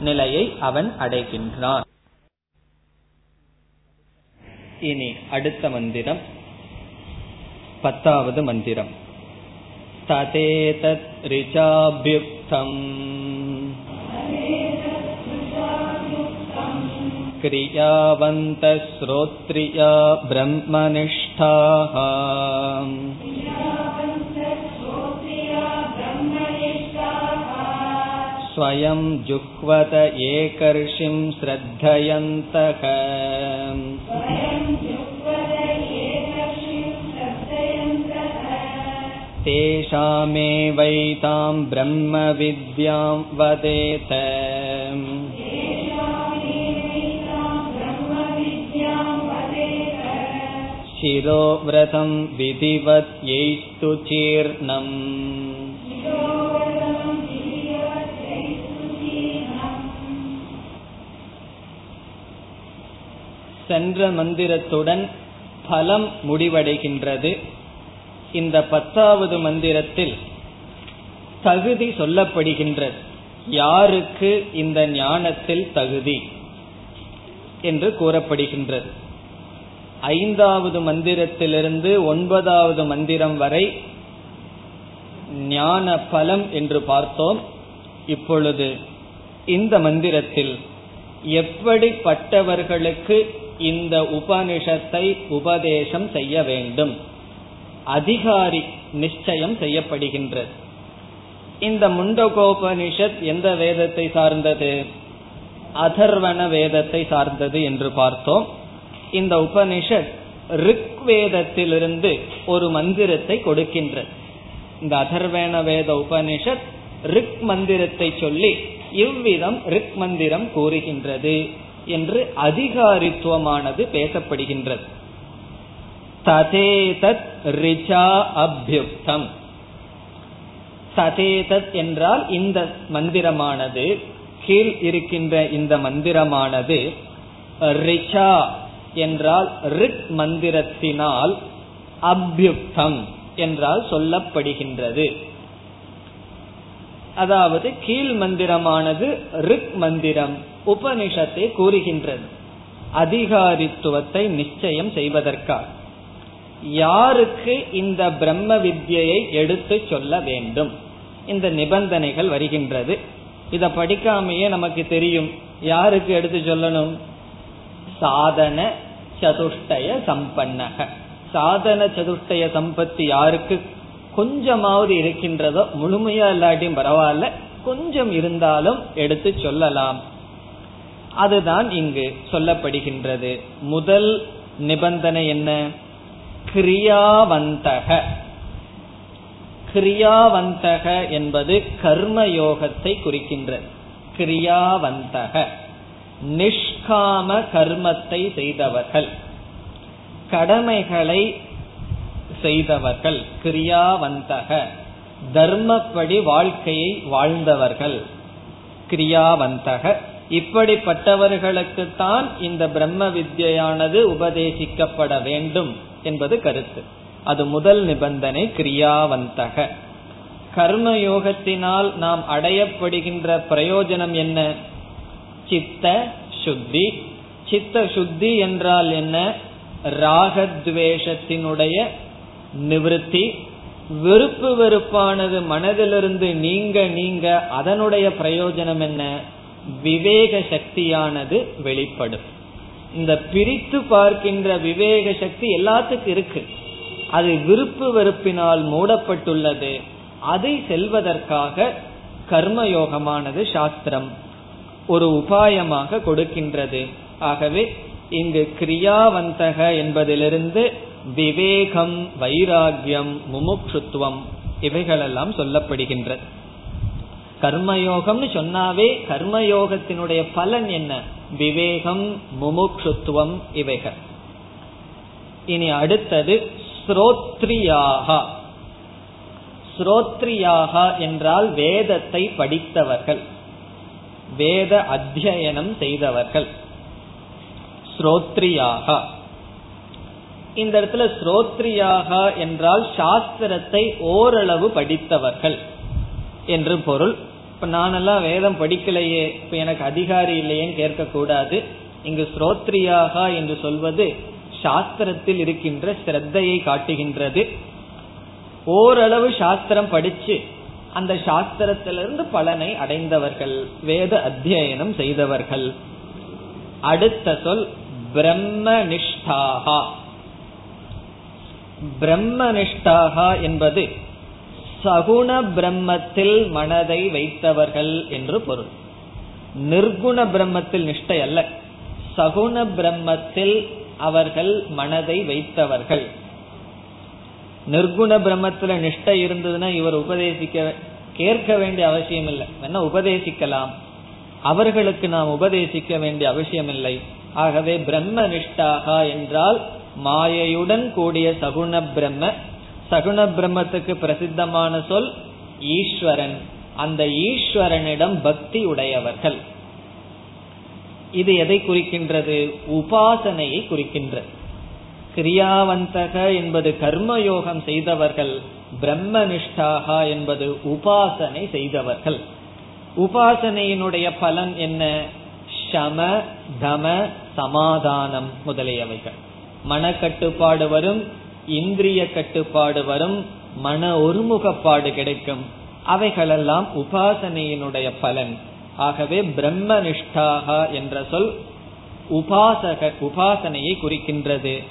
நிலையை அவன் அடைகின்றான். இனி அடுத்த மந்திரம் பத்தாவது மந்திரம். ததேதத் ரிச்சாபியுக்தம் क्रियावन्तः श्रोत्रिया ब्रह्मनिष्ठाः स्वयं जुह्वत एकर्षिं श्रद्धयन्तः तेषामेवैतां ब्रह्मविद्यां वदेत शिरोव्रतं विधिवत् यैस्तु चीर्णम् சென்ற மந்திரத்துடன் பலம் முடிவடைகின்றது இந்த பத்தாவது மந்திரத்தில் தகுதி சொல்லப்படுகின்றது யாருக்கு இந்த ஞானத்தில் தகுதி என்று கூறப்படுகின்றது ஐந்தாவது மந்திரத்திலிருந்து ஒன்பதாவது மந்திரம் வரை ஞான பலம் என்று பார்த்தோம். இப்பொழுது இந்த மந்திரத்தில் எப்படிப்பட்டவர்களுக்கு இந்த உபனிஷத்தை உபதேசம் செய்ய வேண்டும்? அதிகாரி நிச்சயம் செய்யப்படுகின்றது. இந்த முண்டகோபனிஷத் எந்த வேதத்தை சார்ந்தது? அதர்வன வேதத்தை சார்ந்தது என்று பார்த்தோம். இந்த உபனிஷத் ருக்வேதத்திலிருந்து ஒரு மந்திரத்தை கொடுக்கின்றது. இந்த அதர்வேண வேத உபனிஷத் ரிக் மந்திரத்தை சொல்லி இவ்விதம் ரிக் மந்திரம் கூறுகின்றது என்று அதிகாரித்துவமானது பேசப்படுகின்றது. ததேதத் ரிச்சா அபியுக்தம். சதேதத் என்றால் இந்த மந்திரமானது கீழ் இருக்கின்ற இந்த மந்திரமானது ரிச்சா என்றால் ரிக் மந்திரத்தினால் அபியுக்தம் என்றால் சொல்லப்படுகின்றது. அதாவது கீழ் மந்திரமானது ரிக் மந்திரம் உபனிஷத்தை கூறுகின்றது. அதிகாரித்துவத்தை நிச்சயம் செய்வதற்காக. யாருக்கு இந்த பிரம்ம வித்யை எடுத்து சொல்ல வேண்டும்? இந்த நிபந்தனைகள் வருகின்றது. இத படிக்காமையே நமக்கு தெரியும். யாருக்கு எடுத்து சொல்லணும்? சாதன சதுஷ்டய சம்பன்னக. சாதன சதுஷ்டய சம்பத்தி யாருக்கு? கொஞ்சமாவது இருக்கின்றதோ முழுமையா இல்லாட்டியும் பரவாயில்ல கொஞ்சம் இருந்தாலும் எடுத்து சொல்லலாம். அதுதான் இங்கு சொல்லப்படுகின்றது. முதல் நிபந்தனை என்ன? கிரியாவந்தக. கிரியாவந்தக என்பது கர்மயோகத்தை குறிக்கின்றது கிரியாவந்தக. நிஷ்காம கர்மத்தை செய்தவர்கள். கடமைகளை செய்தவர்கள் கிரியாவந்தக தர்மப்படி வாழ்க்கையை வாழ்ந்தவர்கள் கிரியாவந்தக. இப்படிப்பட்டவர்களுக்குத்தான் இந்த பிரம்ம வித்யானது உபதேசிக்கப்பட வேண்டும் என்பது கருத்து. அது முதல் நிபந்தனை கிரியாவந்தக. கர்மயோகத்தினால் நாம் அடையப்படுகின்ற பிரயோஜனம் என்ன? சித்த சுத்தி. சித்த சுத்தி என்றால் என்ன? ராகத்வேஷத்தினுடைய நிவிருத்தி. வெறுப்பு வெறுப்பானது மனதிலிருந்து நீங்க நீங்க அதனுடைய பிரயோஜனம் என்ன? விவேக சக்தியானது வெளிப்படும். இந்த பிரித்து பார்க்கின்ற விவேக சக்தி எல்லாத்துக்கும் இருக்கு. அது விருப்பு வெறுப்பினால் மூடப்பட்டுள்ளது. அதை செல்வதற்காக கர்மயோகமானது சாஸ்திரம். ஒரு உபாயமாக கொடுக்கின்றது. ஆகவே இங்கு கிரியாவந்தக என்பதிலிருந்து விவேகம் வைராகியம் முமுட்சுத்துவம் இவைகளெல்லாம் சொல்லப்படுகின்றது. கர்மயோகம்னு சொன்னாவே கர்மயோகத்தினுடைய பலன் என்ன? விவேகம் முமுட்சுத்துவம் இவைகள். இனி அடுத்தது ஸ்ரோத்ரியாகா. ஸ்ரோத்ரியாகா என்றால் வேதத்தை படித்தவர்கள். வேத அத்தியனம் செய்தவர்கள். ஸ்ரோத்ரியாகா. இந்த இடத்துல ஸ்ரோத்ரியாக என்றால் சாஸ்திரத்தை ஓரளவு படித்தவர்கள் என்று பொருள். இப்ப நானெல்லாம் வேதம் படிக்கலையே இப்ப எனக்கு அதிகாரி இல்லையேன்னு கேட்க கூடாது இங்கு ஸ்ரோத்ரியாக என்று சொல்வது சாஸ்திரத்தில் இருக்கின்ற ஸ்ரத்தையை காட்டுகின்றது. ஓரளவு சாஸ்திரம் படிச்சு அந்த சாஸ்திரத்திலிருந்து பலனை அடைந்தவர்கள் வேத அத்தியனம் செய்தவர்கள். அடுத்த சொல் பிரம்மனிஷ்டாகா. பிரம்மனிஷ்டாகா என்பது சகுண பிரம்மத்தில் மனதை வைத்தவர்கள் என்று பொருள். நிர்குண பிரம்மத்தில் நிஷ்டை அல்ல. சகுண பிரம்மத்தில் அவர்கள் மனதை வைத்தவர்கள். நிர்குண பிரம்மத்துல நிஷ்டை இருந்ததுன்னா இவர் உபதேசிக்க கேட்க வேண்டிய அவசியம் இல்லை வேணா உபதேசிக்கலாம்? அவர்களுக்கு நாம் உபதேசிக்க வேண்டிய அவசியம் இல்லை ஆகவே பிரம்ம நிஷ்டாகா என்றால் மாயையுடன் கூடிய சகுண பிரம்ம சகுண பிரம்மத்துக்கு பிரசித்தமான சொல் ஈஸ்வரன். அந்த ஈஸ்வரனிடம் பக்தி உடையவர்கள். இது எதை குறிக்கின்றது? உபாசனையை குறிக்கின்றது. கிரியாவந்தக என்பது கர்மயோகம் செய்தவர்கள் பிரம்மனிஷ்டாக என்பது உபாசனை செய்தவர்கள். உபாசனையினுடைய பலன் என்ன? சம தம சமாதானம் முதலியவைகள். மனக்கட்டுப்பாடு வரும் இந்திரிய கட்டுப்பாடு வரும் மன ஒருமுகப்பாடு கிடைக்கும். அவைகளெல்லாம் உபாசனையினுடைய பலன். ஆகவே பிரம்மனிஷ்டாக என்ற சொல் உபாசக உபாசனையை குறிக்கின்றது.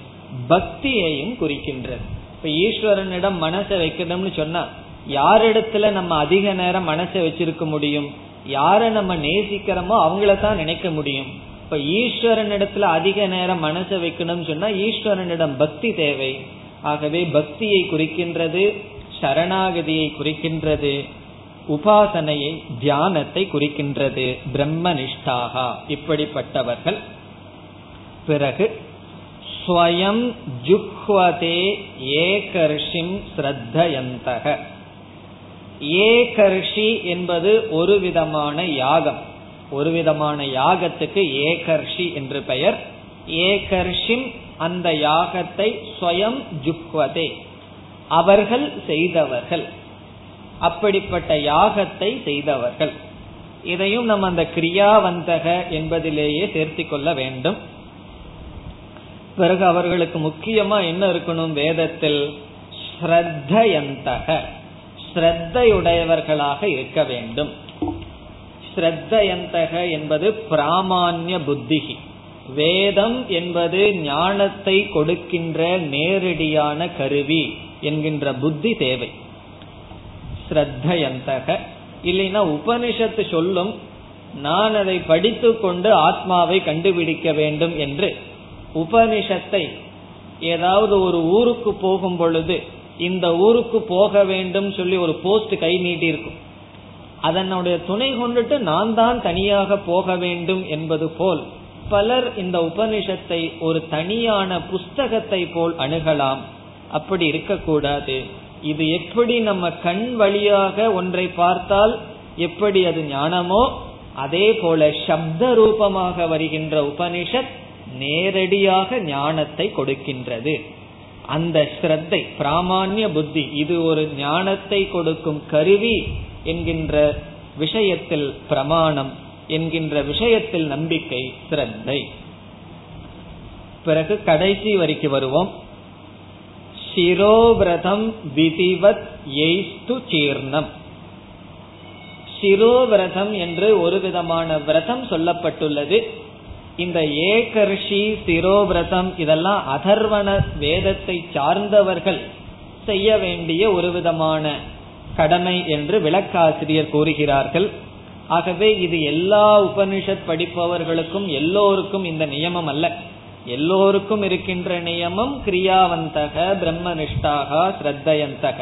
பக்தியையும் குறிக்கின்றது. இப்ப ஈஸ்வரனிடம் மனசை வைக்கணும்னு சொன்னா யாரிடத்துல நம்ம அதிக நேரம் மனசை வச்சிருக்க முடியும்? யார நம்ம நேசிக்கிறோமோ அவங்கள தான் நினைக்க முடியும். இப்ப ஈஸ்வரனிடத்துல அதிக நேரம் மனசை வைக்கணும்னு சொன்னா ஈஸ்வரனிடம் பக்தி தேவை. ஆகவே பக்தியை குறிக்கின்றது சரணாகதியை குறிக்கின்றது உபாசனையை தியானத்தை குறிக்கின்றது பிரம்மனிஷ்டாகா இப்படிப்பட்டவர்கள். பிறகு ஸ்வயம் ஜுஹ்வதே ஏகர்ஷிம் ஸ்ரத்தயந்தக. ஏகர்ஷி என்பது ஒரு விதமான யாகம். ஒரு விதமான யாகத்துக்கு ஏகர்ஷி என்று பெயர். ஏகர்ஷிம் அந்த யாகத்தை ஸ்வயம் ஜுஹ்வதே. அவர்கள் செய்தவர்கள். அப்படிப்பட்ட யாகத்தை செய்தவர்கள். இதையும் நம்ம அந்த கிரியாவந்தக என்பதிலேயே சேர்த்தி கொள்ள வேண்டும். பிறகு அவர்களுக்கு முக்கியமா என்ன இருக்கணும் வேதத்தில்? ஸ்ரத்தயந்தக. ஸ்ரத்தையுடையவர்களாக இருக்க வேண்டும். ஸ்ரத்தயந்தக என்பது பிராமான்ய புத்திகி வேதம் என்பது ஞானத்தை கொடுக்கின்ற நேரடியான கருவி என்கின்ற புத்தி தேவை. ஸ்ரத்தயந்தக. இல்லைன்னா உபனிஷத்து சொல்லும் நான் அதை படித்து கொண்டு ஆத்மாவை கண்டுபிடிக்க வேண்டும் என்று. உபனிஷத்தை ஏதாவது ஒரு ஊருக்கு போகும் பொழுது இந்த ஊருக்கு போக வேண்டும் சொல்லி ஒரு போஸ்ட் கை நீட்டி இருக்கும். அதனுடைய துணை கொண்டுட்டு நான் தான் தனியாக போக வேண்டும் என்பது போல் பலர் இந்த உபனிஷத்தை ஒரு தனியான புஸ்தகத்தை போல் அணுகலாம். அப்படி இருக்கக்கூடாது. இது எப்படி நம்ம கண் வழியாக ஒன்றை பார்த்தால் எப்படி அது ஞானமோ அதே போல சப்த ரூபமாக வருகின்ற உபனிஷத் நேரடியாக ஞானத்தை கொடுக்கின்றது. அந்த ஸ்ரத்தை பிராமான்ய புத்தி இது ஒரு ஞானத்தை கொடுக்கும் கருவி என்கின்ற விஷயத்தில் பிரமாணம் என்கின்ற விஷயத்தில் நம்பிக்கை ஸ்ரத்தை. பிறகு கடைசி வரைக்கு வருவோம். சிரோவிரதம் விதிவத் எய்ஸ்து சீர்ணம் சிரோவிரதம் என்று ஒரு விதமான விரதம் சொல்லப்பட்டுள்ளது. இந்த ஏகர்ஷி திரோவிரதம் இதெல்லாம் அதர்வன வேதத்தை சார்ந்தவர்கள் செய்ய வேண்டிய ஒரு விதமான கடமை என்று விளக்காசிரியர் கூறுகிறார்கள். ஆகவே இது எல்லா உபனிஷத் படிப்பவர்களுக்கும் எல்லோருக்கும் இந்த நியமம் அல்ல. எல்லோருக்கும் இருக்கின்ற நியமம் கிரியாவந்தக பிரம்மனிஷ்டாக ஸ்ரத்தயந்தக.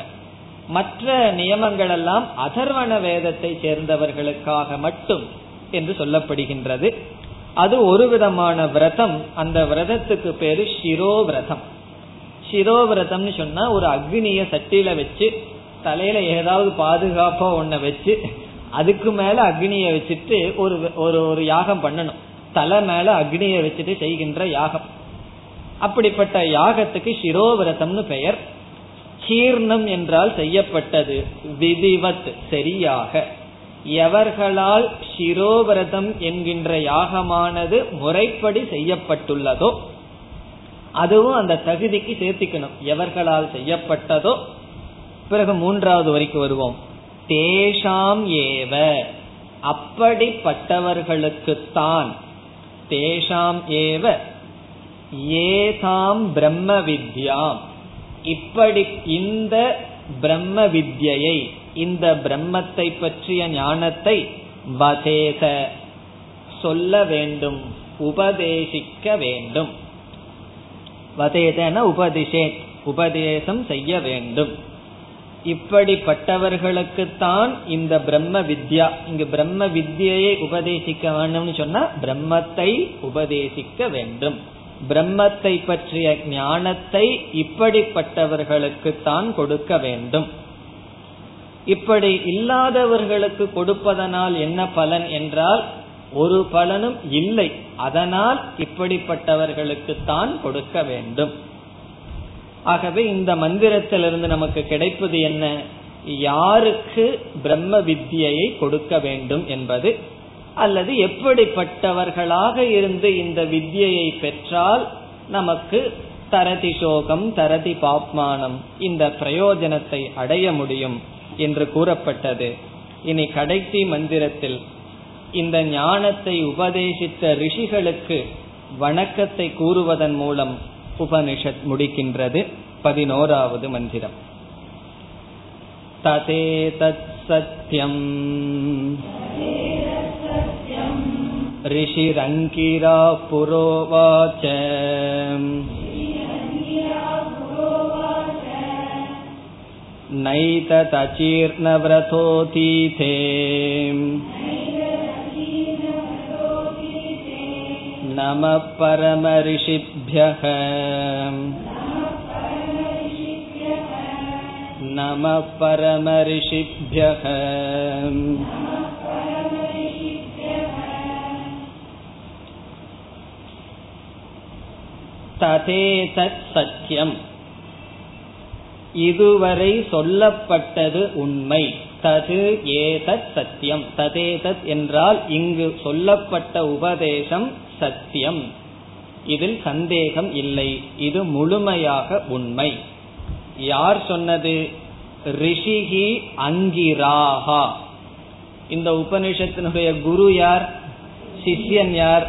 மற்ற நியமங்கள் எல்லாம் அதர்வன வேதத்தை சேர்ந்தவர்களுக்காக மட்டும் என்று சொல்லப்படுகின்றது. அது ஒரு விதமான விரதம். அந்த விரதத்துக்கு பேரு சிரோவிரதம் விரதம் ஷிரோ விரதம்னு சொன்னா ஒரு அக்னிய சட்டியில வச்சு தலையில ஏதாவது பாதுகாப்பா ஒன்ன வச்சு அதுக்கு மேல அக்னிய வச்சுட்டு ஒரு ஒரு ஒரு யாகம் பண்ணணும். தலை மேல அக்னிய வச்சுட்டு செய்கின்ற யாகம். அப்படிப்பட்ட யாகத்துக்கு சிரோவிரதம்னு பெயர். சீர்ணம் என்றால் செய்யப்பட்டது. விதிவத் சரியாக. எவர்களால் சிரோவிரதம் என்கின்ற யாகமானது முறைப்படி செய்யப்பட்டுள்ளதோ அதுவும் அந்த தகுதிக்கு சேர்த்திக்கணும். எவர்களால் செய்யப்பட்டதோ பிறகு மூன்றாவது வரைக்கும் வருவோம். தேஷாம் ஏவ. அப்படிப்பட்டவர்களுக்குத்தான் தேஷாம் ஏவ. ஏதாம் பிரம்ம வித்யாம். இப்படி இந்த பிரம்ம வித்யை இந்த பிரம்மத்தை பற்றிய ஞானத்தை வதேத சொல்ல வேண்டும் உபதேசிக்க வேண்டும். வதேதன உபதிஷே உபதேசம் செய்ய வேண்டும். இப்படிப்பட்டவர்களுக்குத்தான் இந்த பிரம்ம வித்யா இங்கு பிரம்ம வித்யையை உபதேசிக்க வேண்டும்னு சொன்னா பிரம்மத்தை உபதேசிக்க வேண்டும். பிரம்மத்தை பற்றிய ஞானத்தை இப்படிப்பட்டவர்களுக்குத்தான் கொடுக்க வேண்டும். இப்படி இல்லாதவர்களுக்கு கொடுப்பதனால் என்ன பலன் என்றால் ஒரு பலனும் இல்லை. அதனால் இப்படிப்பட்டவர்களுக்கு தான் கொடுக்க வேண்டும். ஆகவே இந்த மந்திரத்திலிருந்து நமக்கு கிடைப்பது என்ன? யாருக்கு பிரம்ம வித்தியை கொடுக்க வேண்டும் என்பது அல்லது எப்படிப்பட்டவர்களாக இருந்து இந்த வித்தியை பெற்றால் நமக்கு தரதி சோகம் தரதி பாப்மானம் இந்த பிரயோஜனத்தை அடைய முடியும்? என்று கூறப்பட்டது இனி கடைசி மந்திரத்தில் இந்த ஞானத்தை உபதேசித்த ரிஷிகளுக்கு வணக்கத்தை கூறுவதன் மூலம் உபனிஷத் முடிக்கின்றது பதினோராவது மந்திரம் ததே தத் சத்யம் ऋषिरङ्किरा पुरोवाच नैततचीर्णव्रतोऽतीथे नमः परमऋषिभ्यः नमः परमऋषिभ्यः ததேதத் சத்தியம் இதுவரை சொல்லப்பட்டது உண்மை. தது ஏதத் சத்தியம். ததேதத் என்றால் இங்கு சொல்லப்பட்ட உபதேசம் சத்தியம். இதில் சந்தேகம் இல்லை. இது முழுமையாக உண்மை. யார் சொன்னது? ரிஷிகி அங்கிராகா இந்த உபனிஷத்தினுடைய குரு யார்? சிஷ்யன் யார்?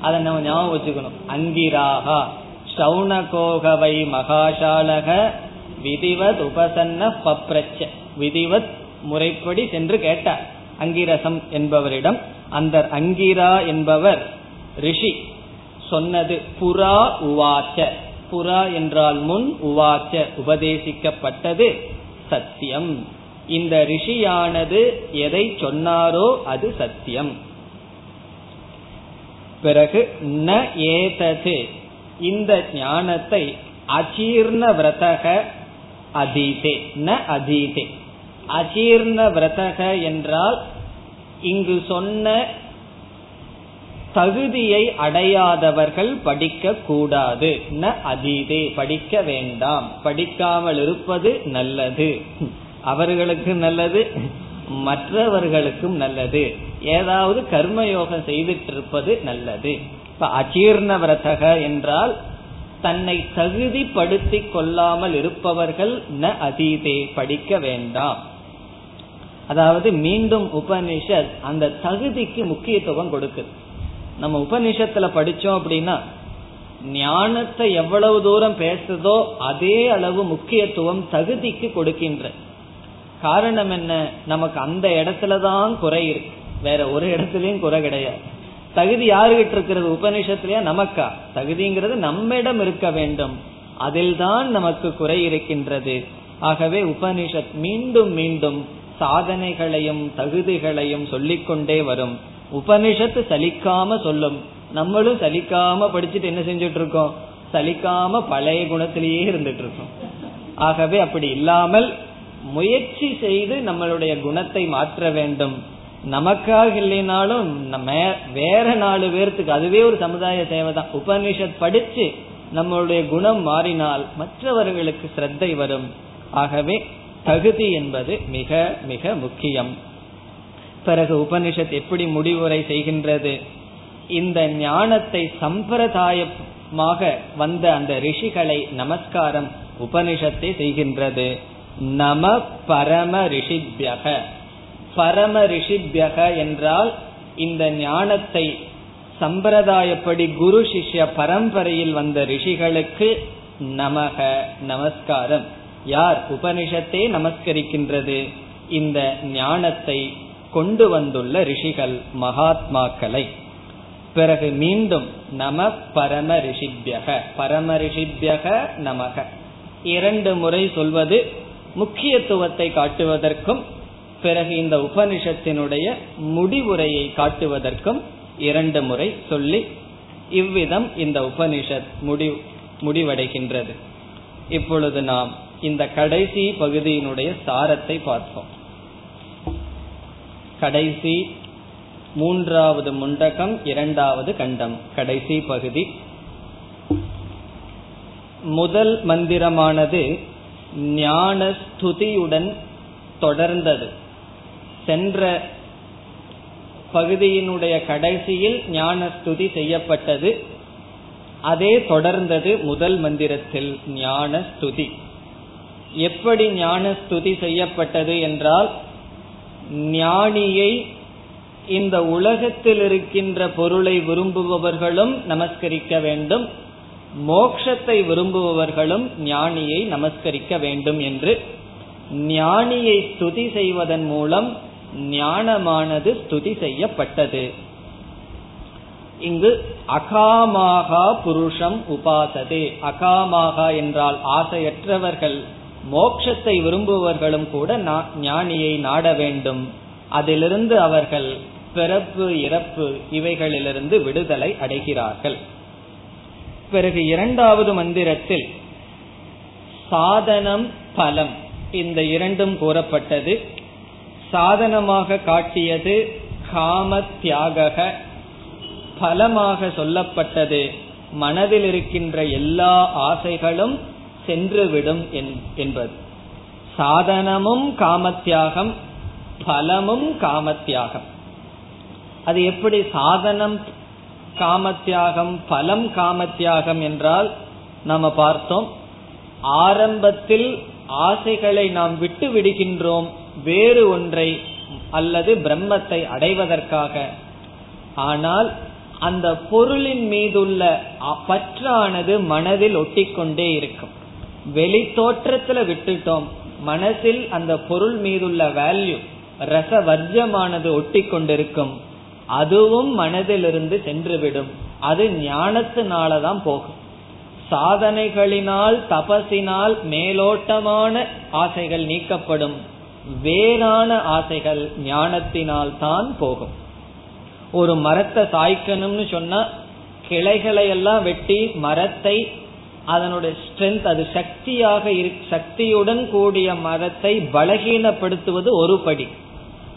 அதை நம்ம ஞாபகம் வச்சுக்கணும். அங்கிராகா சௌனகோகவை மகாசாலக விதிவத் உபசன்ன பப்ரச்ச. விதிவத் முறைப்படி சென்று கேட்டார். அங்கிரசம் என்பவரிடம் அந்த அங்கிரா என்பவர் ரிஷி சொன்னது புறா உவாச்ச. புறா என்றால் முன் உவாச்ச உபதேசிக்கப்பட்டது சத்தியம். இந்த ரிஷியானது எதை சொன்னாரோ அது சத்தியம். பிறகு ந ஏதது. இந்த ஞானத்தை அச்சீர்ண விரதக அதீதே. ந அதீதே. அஜீர்ண விரதக என்றால் இங்கு சொன்ன தகுதியை அடையாதவர்கள் படிக்க கூடாது. ந அதீதே. படிக்க வேண்டாம். படிக்காமல் இருப்பது நல்லது. அவர்களுக்கு நல்லது மற்றவர்களுக்கும் நல்லது. ஏதாவது கர்மயோகம் செய்துட்டு இருப்பது நல்லது. இப்ப அஜீர்ண விரதக என்றால் தன்னை தகுதிப்படுத்திக் கொள்ளாமல் இருப்பவர்கள் ந அதீதே படிக்க வேண்டாம். அதாவது மீண்டும் உபனிஷத் அந்த தகுதிக்கு முக்கியத்துவம் கொடுக்குது. நம்ம உபனிஷத்துல படிச்சோம் அப்படின்னா ஞானத்தை எவ்வளவு தூரம் பேசுதோ அதே அளவு முக்கியத்துவம் தகுதிக்கு கொடுக்கின்ற. காரணம் என்ன? நமக்கு அந்த இடத்துலதான் குறை இருக்கு. வேற ஒரு இடத்துலயும் குறை கிடையாது. தகுதி யாருகிட்ட இருக்கிறது? உபனிஷத்துலயா நமக்கா? தகுதிங்கிறது நம்மிடம் இருக்க வேண்டும். அதில் தான் நமக்கு குறை இருக்கின்றது. ஆகவே உபனிஷத் மீண்டும் மீண்டும் சாதனைகளையும் தகுதிகளையும் சொல்லிக்கொண்டே வரும். உபனிஷத்து சலிக்காம சொல்லும். நம்மளும் சலிக்காம படிச்சுட்டு என்ன செஞ்சுட்டு இருக்கோம் சலிக்காம பழைய குணத்திலேயே இருந்துட்டு இருக்கோம் ஆகவே அப்படி இல்லாமல் முயற்சி செய்து நம்மளுடைய குணத்தை மாற்ற வேண்டும். நமக்காக இல்லைனாலும் நம்ம வேற நாலு பேர்த்துக்கு அதுவே ஒரு சமுதாய சேவை தான் உபனிஷத் படிச்சு நம்மளுடைய குணம் மாறினால் மற்றவர்களுக்கு சிரத்தை வரும். ஆகவே தகுதி என்பது மிக மிக முக்கியம். பிறகு உபனிஷத் எப்படி முடிவுரை செய்கின்றது? இந்த ஞானத்தை சம்பிரதாயமாக வந்த அந்த ரிஷிகளை நமஸ்காரம் உபனிஷத்தை செய்கின்றது. நம பரம ரிஷிபியக. பரம ரிஷிபியக என்றால் இந்த ஞானத்தை சம்பிரதாயப்படி குரு சிஷ்ய பரம்பரையில் வந்த ரிஷிகளுக்கு நமக நமஸ்காரம். யார் உபனிஷத்தை நமஸ்கரிக்கின்றது? இந்த ஞானத்தை கொண்டு வந்துள்ள ரிஷிகள் மகாத்மாக்களை. பிறகு மீண்டும் நம பரம ரிஷிபியக பரம ரிஷிபியக நமக. இரண்டு முறை சொல்வது முக்கியத்துவத்தை காட்டுவதற்கும் பிறகு இந்த உபனிஷத்தினுடைய முடிவுரையை காட்டுவதற்கும் இரண்டு முறை சொல்லி இவ்விதம் இந்த உபனிஷத் முடி முடிவடைகின்றது. இப்பொழுது நாம் இந்த கடைசி பகுதியினுடைய சாரத்தை பார்ப்போம். கடைசி மூன்றாவது முண்டகம் இரண்டாவது கண்டம் கடைசி பகுதி. முதல் மந்திரமானது ஞான ஸ்துதியுடன் தொடர்ந்தது. சென்ற பகுதியினுடைய கடைசியில் ஞான ஸ்துதி செய்யப்பட்டது. அதே தொடர்ந்தது முதல் மந்திரத்தில் ஞான ஸ்துதி எப்படி ஞான ஸ்துதி செய்யப்பட்டது என்றால் ஞானியை இந்த உலகத்தில் இருக்கின்ற பொருளை விரும்புபவர்களும் நமஸ்கரிக்க வேண்டும் மோக்ஷத்தை விரும்புபவர்களும் ஞானியை நமஸ்கரிக்க வேண்டும் என்று. ஞானியை ஸ்துதி செய்வதன் மூலம் ஞானமானது ஸ்துதி செய்யப்பட்டது. இங்கு அகாமாகா புருஷம் உபாசதே. அகாமாகா என்றால் ஆசையற்றவர்கள் மோட்சத்தை விரும்புவர்களும் கூட ஞானியை நாட வேண்டும். அதிலிருந்து அவர்கள் பிறப்பு இறப்பு இவைகளிலிருந்து விடுதலை அடைகிறார்கள். பிறகு இரண்டாவது மந்திரத்தில் சாதனம் பலம். இந்த இரண்டும் கூறப்பட்டது. சாதனமாக காட்டியது காம தியாக பலமாக சொல்லப்பட்டது. மனதில் இருக்கின்ற எல்லா ஆசைகளும் சென்றுவிடும் என்பது. சாதனமும் காமத்தியாகம் பலமும் காமத்தியாகம். அது எப்படி சாதனம் காமத்தியாகம் பலம் காமத்தியாகம் என்றால் நாம பார்த்தோம் ஆரம்பத்தில் ஆசைகளை நாம் விட்டு விடுகின்றோம் வேறு ஒன்றை அல்லது பிரம்மத்தை அடைவதற்காக. ஆனால் அந்த பொருளின் மீதுள்ள பற்றானது மனதில் ஒட்டிக்கொண்டே இருக்கும். வெளி தோற்றத்துல விட்டுட்டோம். மனசில் அந்த பொருள் மீதுள்ள வேல்யூ ரச வர்ஜமானது ஒட்டி கொண்டிருக்கும் அதுவும் மனதிலிருந்து சென்றுவிடும். அது ஞானத்தினாலதான் போகும். சாதனைகளினால் தபசினால் மேலோட்டமான ஆசைகள் நீக்கப்படும். வேறான ஆசைகள் ஞானத்தினால் தான் போகும். ஒரு மரத்தை சாய்க்கணும்னு சொன்னா கிளைகளை எல்லாம் வெட்டி மரத்தை அதனுடைய ஸ்ட்ரென்த் அது சக்தியாக சக்தியுடன் கூடிய மரத்தை பலகீனப்படுத்துவது ஒரு படி.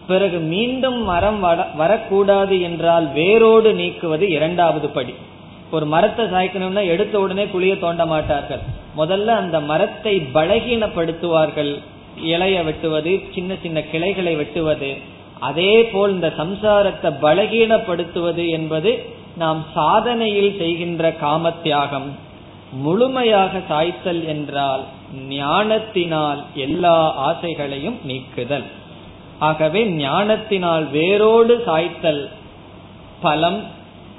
பிறகு மீண்டும் மரம் வரக்கூடாது என்றால் வேரோடு நீக்குவது இரண்டாவது படி. ஒரு மரத்தை சாய்க்கணும்னா எடுத்த உடனே குழிய தோண்ட மாட்டார்கள். முதல்ல அந்த மரத்தை பலகீனப்படுத்துவார்கள். இலைய வெட்டுவது சின்ன சின்ன கிளைகளை வெட்டுவது அதே போல் இந்த சம்சாரத்தை பலகீனப்படுத்துவது என்பது நாம் சாதனையில் செய்கின்ற காமத்தியாகம். முழுமையாக சாய்த்தல் என்றால் ஞானத்தினால் எல்லா ஆசைகளையும் நீக்குதல். ஆகவே ஞானத்தினால் வேரோடு சாய்த்தல் பலம்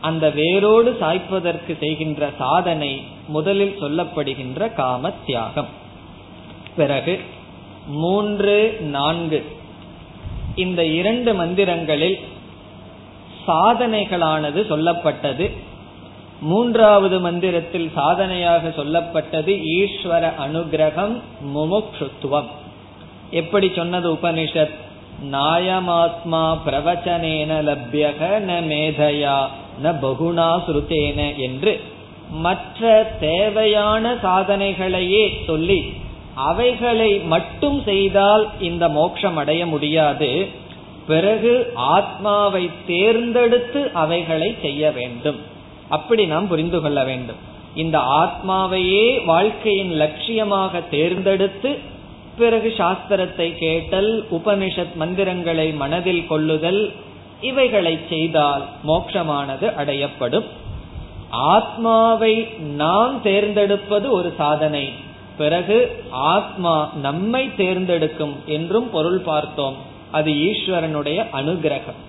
அந்த வேரோடு சாய்ப்பதற்கு செய்கின்ற சாதனை முதலில் சொல்லப்படுகின்ற காம தியாகம் பிறகு மூன்று நான்கு. இந்த இரண்டு மந்திரங்களில் சாதனைகளானது சொல்லப்பட்டது. மூன்றாவது மந்திரத்தில் சாதனையாக சொல்லப்பட்டது ஈஸ்வர அனுகிரகம் முமுக்ஷுத்துவம். எப்படி சொன்னது உபனிஷத்? நாயமாத்மா பிரவச்சனேன லப்யக ந மேதையா ந பகுணா சுருத்தேன என்று. மற்ற தேவையான சாதனைகளையே சொல்லி அவைகளை மட்டும் செய்தால் இந்த மோட்சம் அடைய முடியாது. பிறகு ஆத்மாவை தேர்ந்தெடுத்து அவைகளை செய்ய வேண்டும். அப்படி நாம் புரிந்து கொள்ள வேண்டும். இந்த ஆத்மாவையே வாழ்க்கையின் லட்சியமாக தேர்ந்தெடுத்து பிறகு சாஸ்திரத்தை கேட்டல் உபனிஷத் மந்திரங்களை மனதில் கொள்ளுதல் இவைகளை செய்தால் மோட்சமானது அடையப்படும். ஆத்மாவை நாம் தேர்ந்தெடுப்பது ஒரு சாதனை. பிறகு ஆத்மா நம்மை தேர்ந்தெடுக்கும் என்றும் பொருள் பார்த்தோம். அது ஈஸ்வரனுடைய அனுகிரகம்.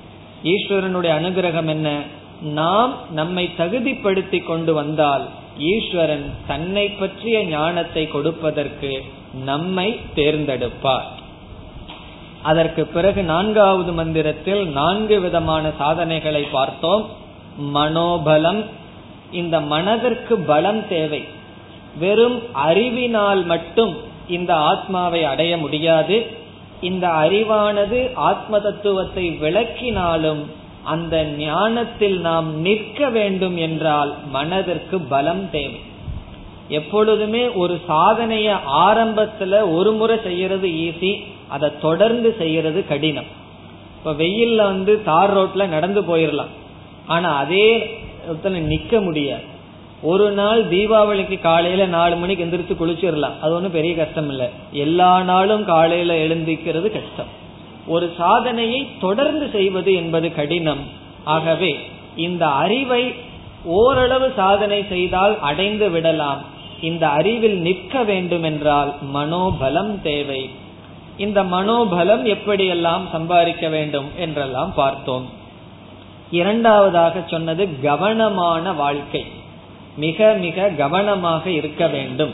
ஈஸ்வரனுடைய அனுகிரகம் என்ன? நாம் நம்மை தகுதிப்படுத்தி கொண்டு வந்தால் ஈஸ்வரன் தன்னை பற்றிய ஞானத்தை கொடுப்பதற்கு நம்மை தேர்ந்தெடுப்பார். அதற்கு பிறகு நான்காவது மந்திரத்தில் நான்கு விதமான சாதனைகளை பார்த்தோம். மனோபலம். இந்த மனதிற்கு பலம் தேவை. வெறும் அறிவினால் மட்டும் இந்த ஆத்மாவை அடைய முடியாது. இந்த அறிவானது ஆத்ம தத்துவத்தை விளக்கினாலும் அந்த ஞானத்தில் நாம் நிற்க வேண்டும் என்றால் மனதிற்கு பலம் தேவை. எப்பொழுதுமே ஒரு சாதனைய ஆரம்பத்துல ஒரு முறை செய்யறது ஈஸி அதை தொடர்ந்து செய்யறது கடினம். இப்ப வெயில்ல வந்து தார் ரோட்ல நடந்து போயிடலாம் ஆனா அதே நிக்க முடியாது. ஒரு நாள் தீபாவளிக்கு காலையில நாலு மணிக்கு எந்திரிச்சு குளிச்சிடலாம். அது ஒன்றும் பெரிய கஷ்டம் இல்லை. எல்லா நாளும் காலையில எழுந்திக்கிறது கஷ்டம். ஒரு சாதனையை தொடர்ந்து செய்வது என்பது கடினம். ஆகவே இந்த அறிவை ஓரளவு சாதனை செய்தால் அடைந்து விடலாம். இந்த அறிவில் நிற்க வேண்டும் என்றால் மனோபலம் தேவை. இந்த மனோபலம் எப்படியெல்லாம் சம்பாதிக்க வேண்டும் என்றெல்லாம் பார்த்தோம். இரண்டாவதாக சொன்னது கவனமான வாழ்க்கை. மிக மிக கவனமாக இருக்க வேண்டும்.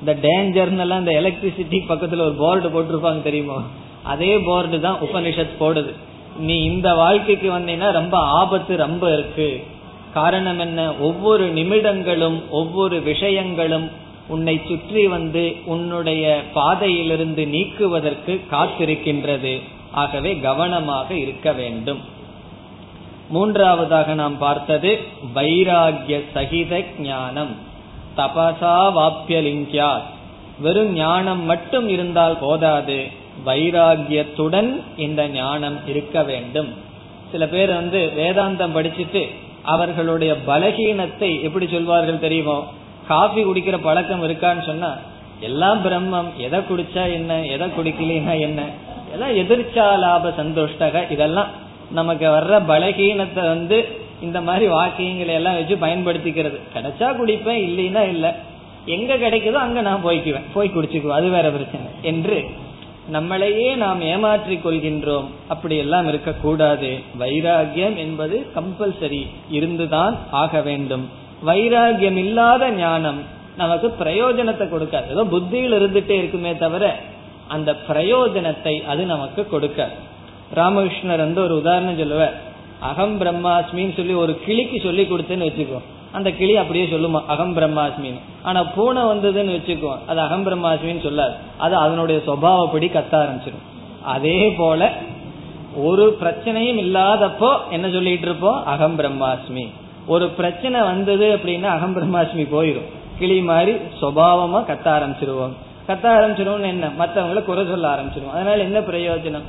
இந்த டேஞ்சர்னெல்லாம் இந்த எலக்ட்ரிசிட்டி பக்கத்துல ஒரு போர்டு போட்டிருப்பாங்க தெரியுமா? அதே போர்டு தான் உபனிஷத் போடுது. நீ இந்த வாழ்க்கைக்கு வந்தீங்கன்னா ரொம்ப ஆபத்து ரொம்ப இருக்கு. காரணம் என்ன? ஒவ்வொரு நிமிடங்களும் ஒவ்வொரு விஷயங்களும் உன்னை சுற்றி வந்து உன்னுடைய பாதையிலிருந்து நீக்குவதற்கு காத்திருக்கின்றது. ஆகவே கவனமாக இருக்க வேண்டும். மூன்றாவதாக நாம் பார்த்தது வைராகிய சகித ஞானம். தபசா வாப்பியலிங்கியா வெறும் ஞானம் மட்டும் இருந்தால் போதாது. வைராகியத்துடன் இந்த ஞானம் இருக்க வேண்டும். சில பேர் வந்து வேதாந்தம் படிச்சுட்டு அவர்களுடைய பலகீனத்தை எப்படி சொல்வார்கள் தெரியுமோ? காஃபி குடிக்கிற பழக்கம் இருக்கான்னு சொன்னா எல்லாம் பிரம்மம். எதை குடிச்சா என்ன? எதை குடிக்கலனா என்ன? எல்லாம் எதிர்ச்சா லாப சந்தோஷ்டக. இதெல்லாம் நமக்கு வர்ற பலகீனத்தை வந்து இந்த மாதிரி வாக்கியங்களை எல்லாம் வச்சு பயன்படுத்திக்கிறது. கிடைச்சா குடிப்பேன் இல்லைன்னா இல்ல. எங்க கிடைக்குதோ அங்க நான் போய்க்குவேன். போய் குடிச்சுக்குவேன். அது வேற பிரச்சனை. என்று நம்மளையே நாம் ஏமாற்றி கொள்கின்றோம். அப்படி எல்லாம் இருக்கக்கூடாது. வைராகியம் என்பது கம்பல்சரி இருந்துதான் ஆக வேண்டும். வைராகியம் இல்லாத ஞானம் நமக்கு பிரயோஜனத்தை கொடுக்காது. ஏதோ புத்தியில் இருந்துட்டே இருக்குமே தவிர அந்த பிரயோஜனத்தை அது நமக்கு கொடுக்காது. ராமகிருஷ்ணர் வந்து ஒரு உதாரணம் சொல்லுவார். அகம் பிரம்மாஸ்மின்னு சொல்லி ஒரு கிளிக்கு சொல்லி கொடுத்தேன்னு வச்சுக்கோ. அந்த கிளி அப்படியே சொல்லுமா அகம் பிரம்மாஸ்மின்னு. ஆனா பூனை வந்ததுன்னு வச்சுக்கோ அது அகம் பிரம்மாஸ்மின்னு சொல்லாது. அது அதனுடைய சுவாவப்படி கத்த ஆரம்பிச்சிடும் அதே போல ஒரு பிரச்சனையும் இல்லாதப்போ என்ன சொல்லிட்டு இருப்போம்? அகம் பிரம்மாஸ்மி. ஒரு பிரச்சனை வந்தது அப்படின்னா அகம் பிரம்மாஸ்மி போயிடும் கிளி மாதிரி சுவாவமா கத்த ஆரம்பிச்சிருவோம். கத்த ஆரம்பிச்சிருவோம்னு என்ன? மற்றவங்களை குறை சொல்ல ஆரம்பிச்சிருவோம். அதனால என்ன பிரயோஜனம்?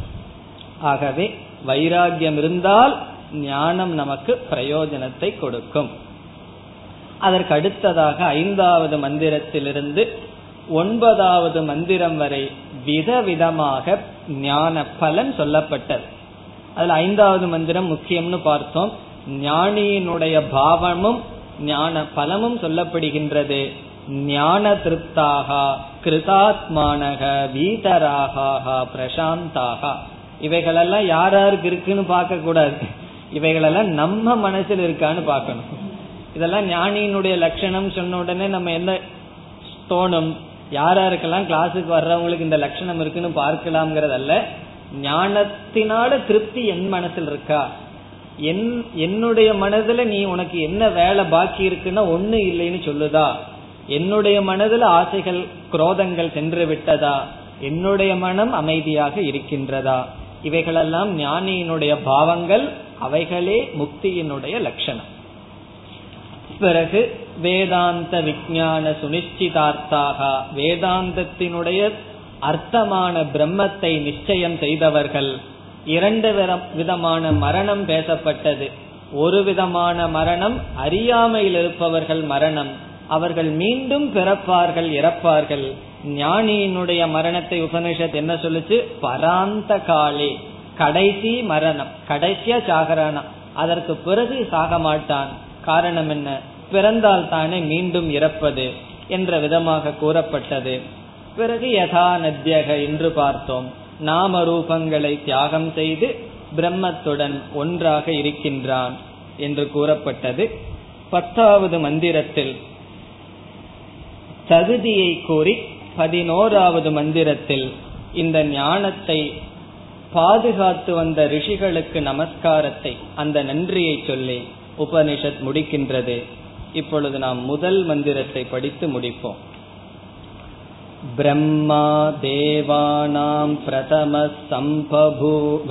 ஆகவே வைராகியம் இருந்தால் ஞானம் நமக்கு பிரயோஜனத்தை கொடுக்கும். அதற்கு அடுத்ததாக ஐந்தாவது மந்திரத்திலிருந்து ஒன்பதாவது மந்திரம் வரை விதவிதமாக ஞான பலன் சொல்லப்பட்டது. அதுல ஐந்தாவது மந்திரம் முக்கியம்னு பார்த்தோம். ஞானியினுடைய பாவமும் ஞான பலமும் சொல்லப்படுகின்றது. ஞான திருப்தாக கிருதாத்மானக வீதராக பிரசாந்தாக. இவைகளெல்லாம் யார் யாருக்கு இருக்குன்னு பார்க்க கூடாது இவைகளெல்லாம் நம்ம மனசில் இருக்கான்னு பார்க்கணும். இதெல்லாம் ஞானியினுடைய லட்சணம் சொன்ன உடனே நம்ம என்ன தோணும்? யார் யாருக்கெல்லாம் கிளாஸுக்கு வர்றவங்களுக்கு இந்த லட்சணம் இருக்குன்னு பார்க்கலாம்ங்கிறதல்ல. ஞானத்தினால திருப்தி என் மனசில் இருக்கா? என் என்னுடைய மனதுல நீ உனக்கு என்ன வேலை பாக்கி இருக்குன்னா ஒண்ணு இல்லைன்னு சொல்லுதா? என்னுடைய மனதுல ஆசைகள் குரோதங்கள் சென்று விட்டதா? என்னுடைய மனம் அமைதியாக இருக்கின்றதா? இவைகளெல்லாம் ஞானியினுடைய பாவங்கள் அவைகளே முக்தியினுடைய லட்சணம். பிறகு வேதாந்த விஞ்ஞான சுனிச்சிதார்த்தாக வேதாந்தத்தினுடைய அர்த்தமான பிரம்மத்தை நிச்சயம் செய்தவர்கள் இரண்டு விதமான மரணம் பேசப்பட்டது. ஒரு விதமான மரணம் அறியாமையில் இருப்பவர்கள் மரணம். அவர்கள் மீண்டும் பிறப்பார்கள் இறப்பார்கள். ஞானியினுடைய மரணத்தை உபனிஷத் என்ன சொல்லுச்சு? பராந்த காலே கடைசி மரணம் கடைசியா சாகரானா. அதற்கு பிறகு சாக மாட்டான். காரணம் என்ன? பிறந்தால் தானே மீண்டும் இறப்பது என்ற விதமாக கூறப்பட்டது. பிறகு யதா நத்தியக என்று பார்த்தோம். நாம ரூபங்களை தியாகம் செய்து பிரம்மத்துடன் ஒன்றாக இருக்கின்றான் என்று கூறப்பட்டது. பத்தாவது மந்திரத்தில் தகுதியை கூறி பதினோராவது மந்திரத்தில் இந்த ஞானத்தை பாதுகாத்து வந்த ரிஷிகளுக்கு நமஸ்காரத்தை அந்த நன்றியை சொல்லி உபனிஷத் முடிக்கின்றது இப்பொழுது நாம் முதல் மந்திரத்தை படித்து முடிப்போம் ब्रह्मा देवानां प्रथमः सम्बभूव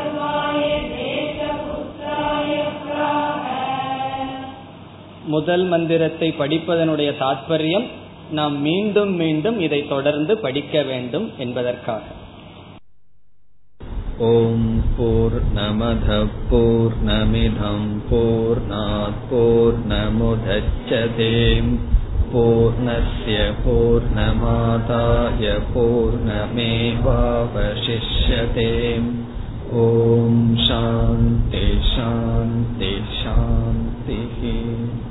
முதல் மந்திரத்தை படிப்பதனுடைய தாற்பயம் நாம் மீண்டும் மீண்டும் இதை தொடர்ந்து படிக்க வேண்டும் என்பதற்காக ஓம் போர் நமத போர் நமிதம் போர் போர் நமுதச்சதேம் पूर्णस्य पूर्णमादाय पूर्णमेवावशिष्यते ॐ शान्ति शान्ति शान्तिः